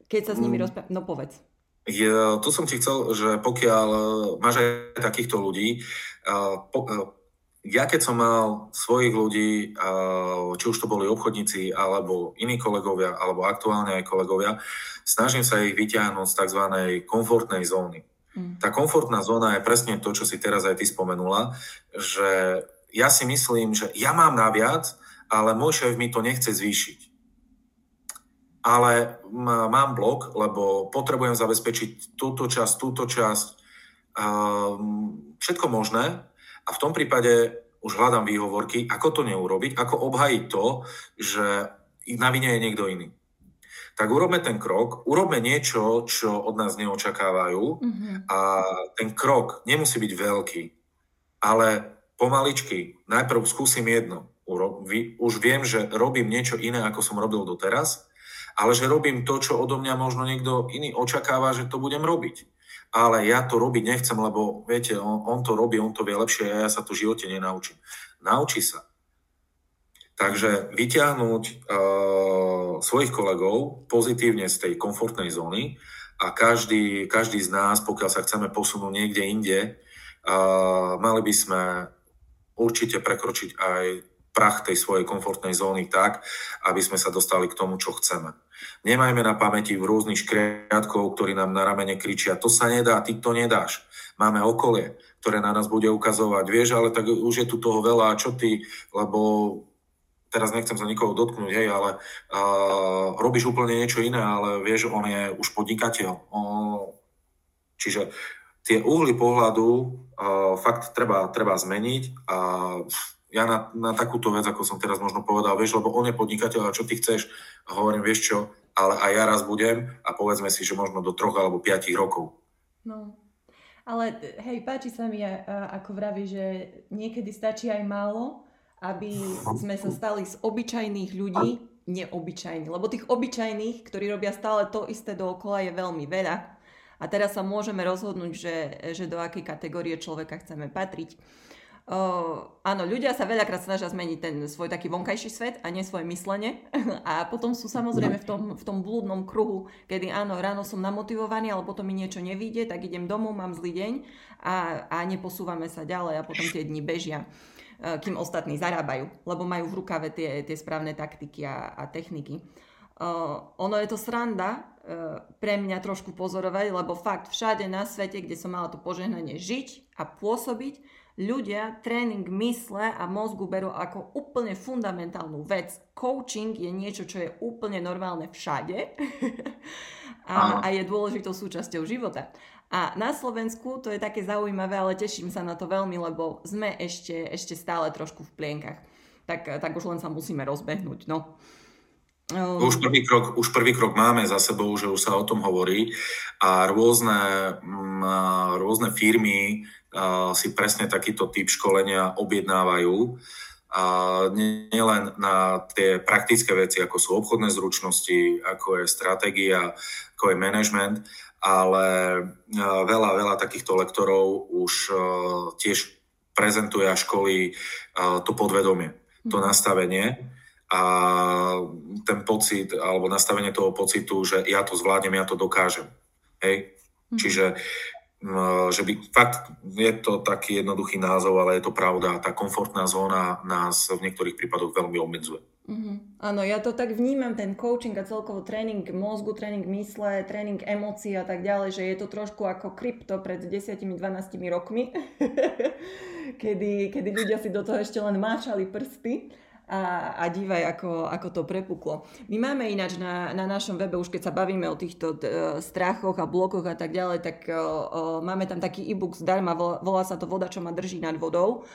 Keď sa s nimi mm. rozprávame, no povedz. Je, tu som ti chcel, že pokiaľ máš aj takýchto ľudí, po, ja keď som mal svojich ľudí, či už to boli obchodníci, alebo iní kolegovia, alebo aktuálne aj kolegovia, snažím sa ich vyťahnuť z tzv. komfortnej zóny. Mm. Tá komfortná zóna je presne to, čo si teraz aj ty spomenula, že ja si myslím, že ja mám naviac, ale môj šéf mi to nechce zvýšiť. Ale mám blok, lebo potrebujem zabezpečiť túto časť, túto časť, všetko možné, a v tom prípade už hľadám výhovorky, ako to neurobiť, ako obhajiť to, že na vine je niekto iný. Tak urobme ten krok, urobme niečo, čo od nás neočakávajú mm-hmm. a ten krok nemusí byť veľký, ale pomaličky, najprv skúsim jedno. Už viem, že robím niečo iné, ako som robil doteraz, ale že robím to, čo odo mňa možno niekto iný očakáva, že to budem robiť ale ja to robiť nechcem, lebo viete, on, on to robí, on to vie lepšie a ja sa to v živote nenaučím. Nauči sa. Takže vyťahnuť uh, svojich kolegov pozitívne z tej komfortnej zóny a každý, každý z nás, pokiaľ sa chceme posunúť niekde inde, uh, mali by sme určite prekročiť aj prach tej svojej komfortnej zóny tak, aby sme sa dostali k tomu, čo chceme. Nemajme na pamäti v rôznych škriatkov, ktorí nám na ramene kričia, to sa nedá, ty to nedáš. Máme okolie, ktoré na nás bude ukazovať, vieš, ale tak už je tu toho veľa, čo ty, lebo teraz nechcem sa nikoho dotknúť, hej, ale uh, robíš úplne niečo iné, ale vieš, on je už podnikateľ. Uh, čiže tie uhly pohľadu uh, fakt treba, treba zmeniť a ja na, na takúto vec, ako som teraz možno povedal, vieš, lebo on je podnikateľ a čo ty chceš? Hovorím, vieš čo, ale aj ja raz budem a povedzme si, že možno do troch alebo piatich rokov. No, ale hej, páči sa mi, ako vraví, že niekedy stačí aj málo, aby sme sa stali z obyčajných ľudí neobyčajní. Lebo tých obyčajných, ktorí robia stále to isté dookola, je veľmi veľa. A teraz sa môžeme rozhodnúť, že, že do akej kategórie človeka chceme patriť. Uh, áno, ľudia sa veľakrát snažia zmeniť ten svoj taký vonkajší svet a nie svoje myslenie. A potom sú samozrejme v tom, v tom blúdnom kruhu, kedy áno, ráno som namotivovaný, ale potom mi niečo nevíde, tak idem domov, mám zlý deň a, a neposúvame sa ďalej a potom tie dni bežia kým ostatní zarábajú, lebo majú v rukave tie, tie správne taktiky a, a techniky. Uh, ono je to sranda uh, pre mňa trošku pozorovať, lebo fakt všade na svete, kde som mala to požehnanie žiť a pôsobiť, ľudia tréning mysle a mozgu berú ako úplne fundamentálnu vec. Coaching je niečo, čo je úplne normálne všade a, a je dôležitou súčasťou života. A na Slovensku to je také zaujímavé, ale teším sa na to veľmi, lebo sme ešte, ešte stále trošku v plienkach. Tak, tak už len sa musíme rozbehnúť. No. Už prvý, krok, už prvý krok máme za sebou, že už sa o tom hovorí a rôzne, mm, rôzne firmy si presne takýto typ školenia objednávajú. A nielen na tie praktické veci, ako sú obchodné zručnosti, ako je stratégia, ako je management, ale veľa, veľa takýchto lektorov už tiež prezentuje a školí to podvedomie, to mhm. nastavenie a ten pocit alebo nastavenie toho pocitu, že ja to zvládnem, ja to dokážem. Hej? Mm-hmm. Čiže že by, fakt je to taký jednoduchý názov, ale je to pravda. Tá komfortná zóna nás v niektorých prípadoch veľmi obmedzuje. Mm-hmm. Áno, ja to tak vnímam, ten coaching a celkovo tréning mozgu, tréning mysle, tréning emócií a tak ďalej, že je to trošku ako krypto pred 10-12 rokmi, kedy, kedy ľudia si do toho ešte len mášali prsty a, a dívaj, ako, ako to prepuklo. My máme ináč na, na našom webe, už keď sa bavíme o týchto uh, strachoch a blokoch a tak ďalej, tak uh, uh, máme tam taký e-book zdarma, volá, volá sa to Voda, čo ma drží nad vodou.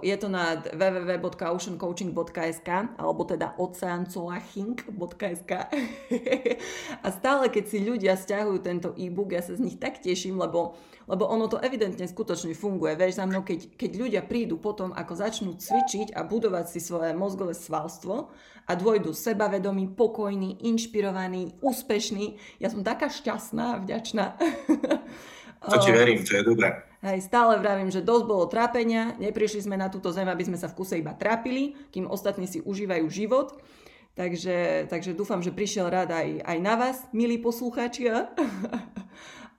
Je to na www.oceancoaching.sk alebo teda oceancolaching.sk a stále keď si ľudia stiahujú tento e-book, ja sa z nich tak teším, lebo, lebo ono to evidentne skutočne funguje. Vieš, za mnou, keď, keď ľudia prídu potom, ako začnú cvičiť a budovať si svoje mozgové svalstvo a dôjdu sebavedomí, pokojní, inšpirovaní, úspešní, ja som taká šťastná a vďačná. To ti verím, to je dobré. Hej, stále vravím, že dosť bolo trápenia, neprišli sme na túto zem, aby sme sa v kuse iba trápili, kým ostatní si užívajú život. Takže, takže dúfam, že prišiel rád aj, aj na vás, milí poslucháči.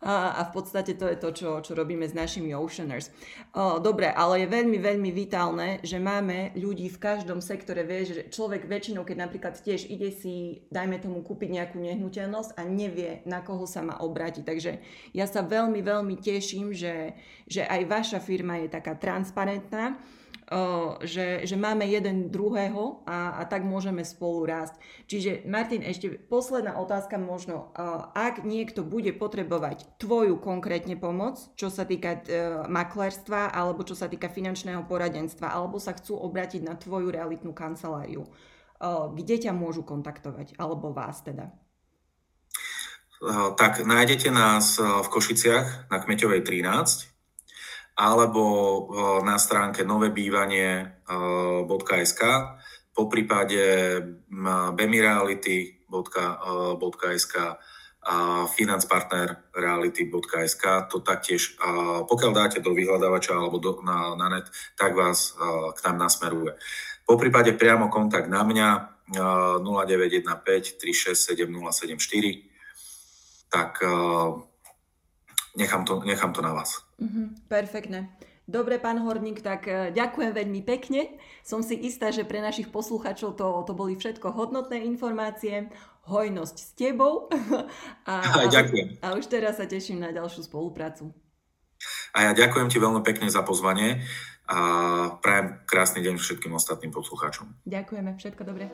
A, a v podstate to je to, čo, čo robíme s našimi Oceaners. O, dobre, ale je veľmi, veľmi vitálne, že máme ľudí v každom sektore. Vieš, že človek väčšinou, keď napríklad tiež ide si, dajme tomu, kúpiť nejakú nehnuteľnosť a nevie, na koho sa má obrátiť. Takže ja sa veľmi, veľmi teším, že, že aj vaša firma je taká transparentná že, že máme jeden druhého a, a tak môžeme spolu rásť. Čiže Martin, ešte posledná otázka možno. Ak niekto bude potrebovať tvoju konkrétne pomoc, čo sa týka e, maklerstva alebo čo sa týka finančného poradenstva, alebo sa chcú obrátiť na tvoju realitnú kanceláriu, kde ťa môžu kontaktovať? Alebo vás teda? Tak nájdete nás v Košiciach na Kmeťovej 13 alebo eh, na stránke novebývanie.sk, po prípade bemireality.sk a financepartnerreality.sk, to taktiež, pokiaľ dáte do vyhľadávača alebo do, na, na net, tak vás k nám nasmeruje. Po prípade priamo kontakt na mňa 0915 367 074, tak nechám to, nechám to na vás. Mm-hmm, perfektne. Dobre, pán Horník, tak e, ďakujem veľmi pekne. Som si istá, že pre našich poslucháčov to, to boli všetko hodnotné informácie. Hojnosť s tebou. A, a, ďakujem. A už teraz sa teším na ďalšiu spoluprácu. A ja ďakujem ti veľmi pekne za pozvanie a prajem krásny deň všetkým ostatným poslucháčom. Ďakujeme, všetko dobré.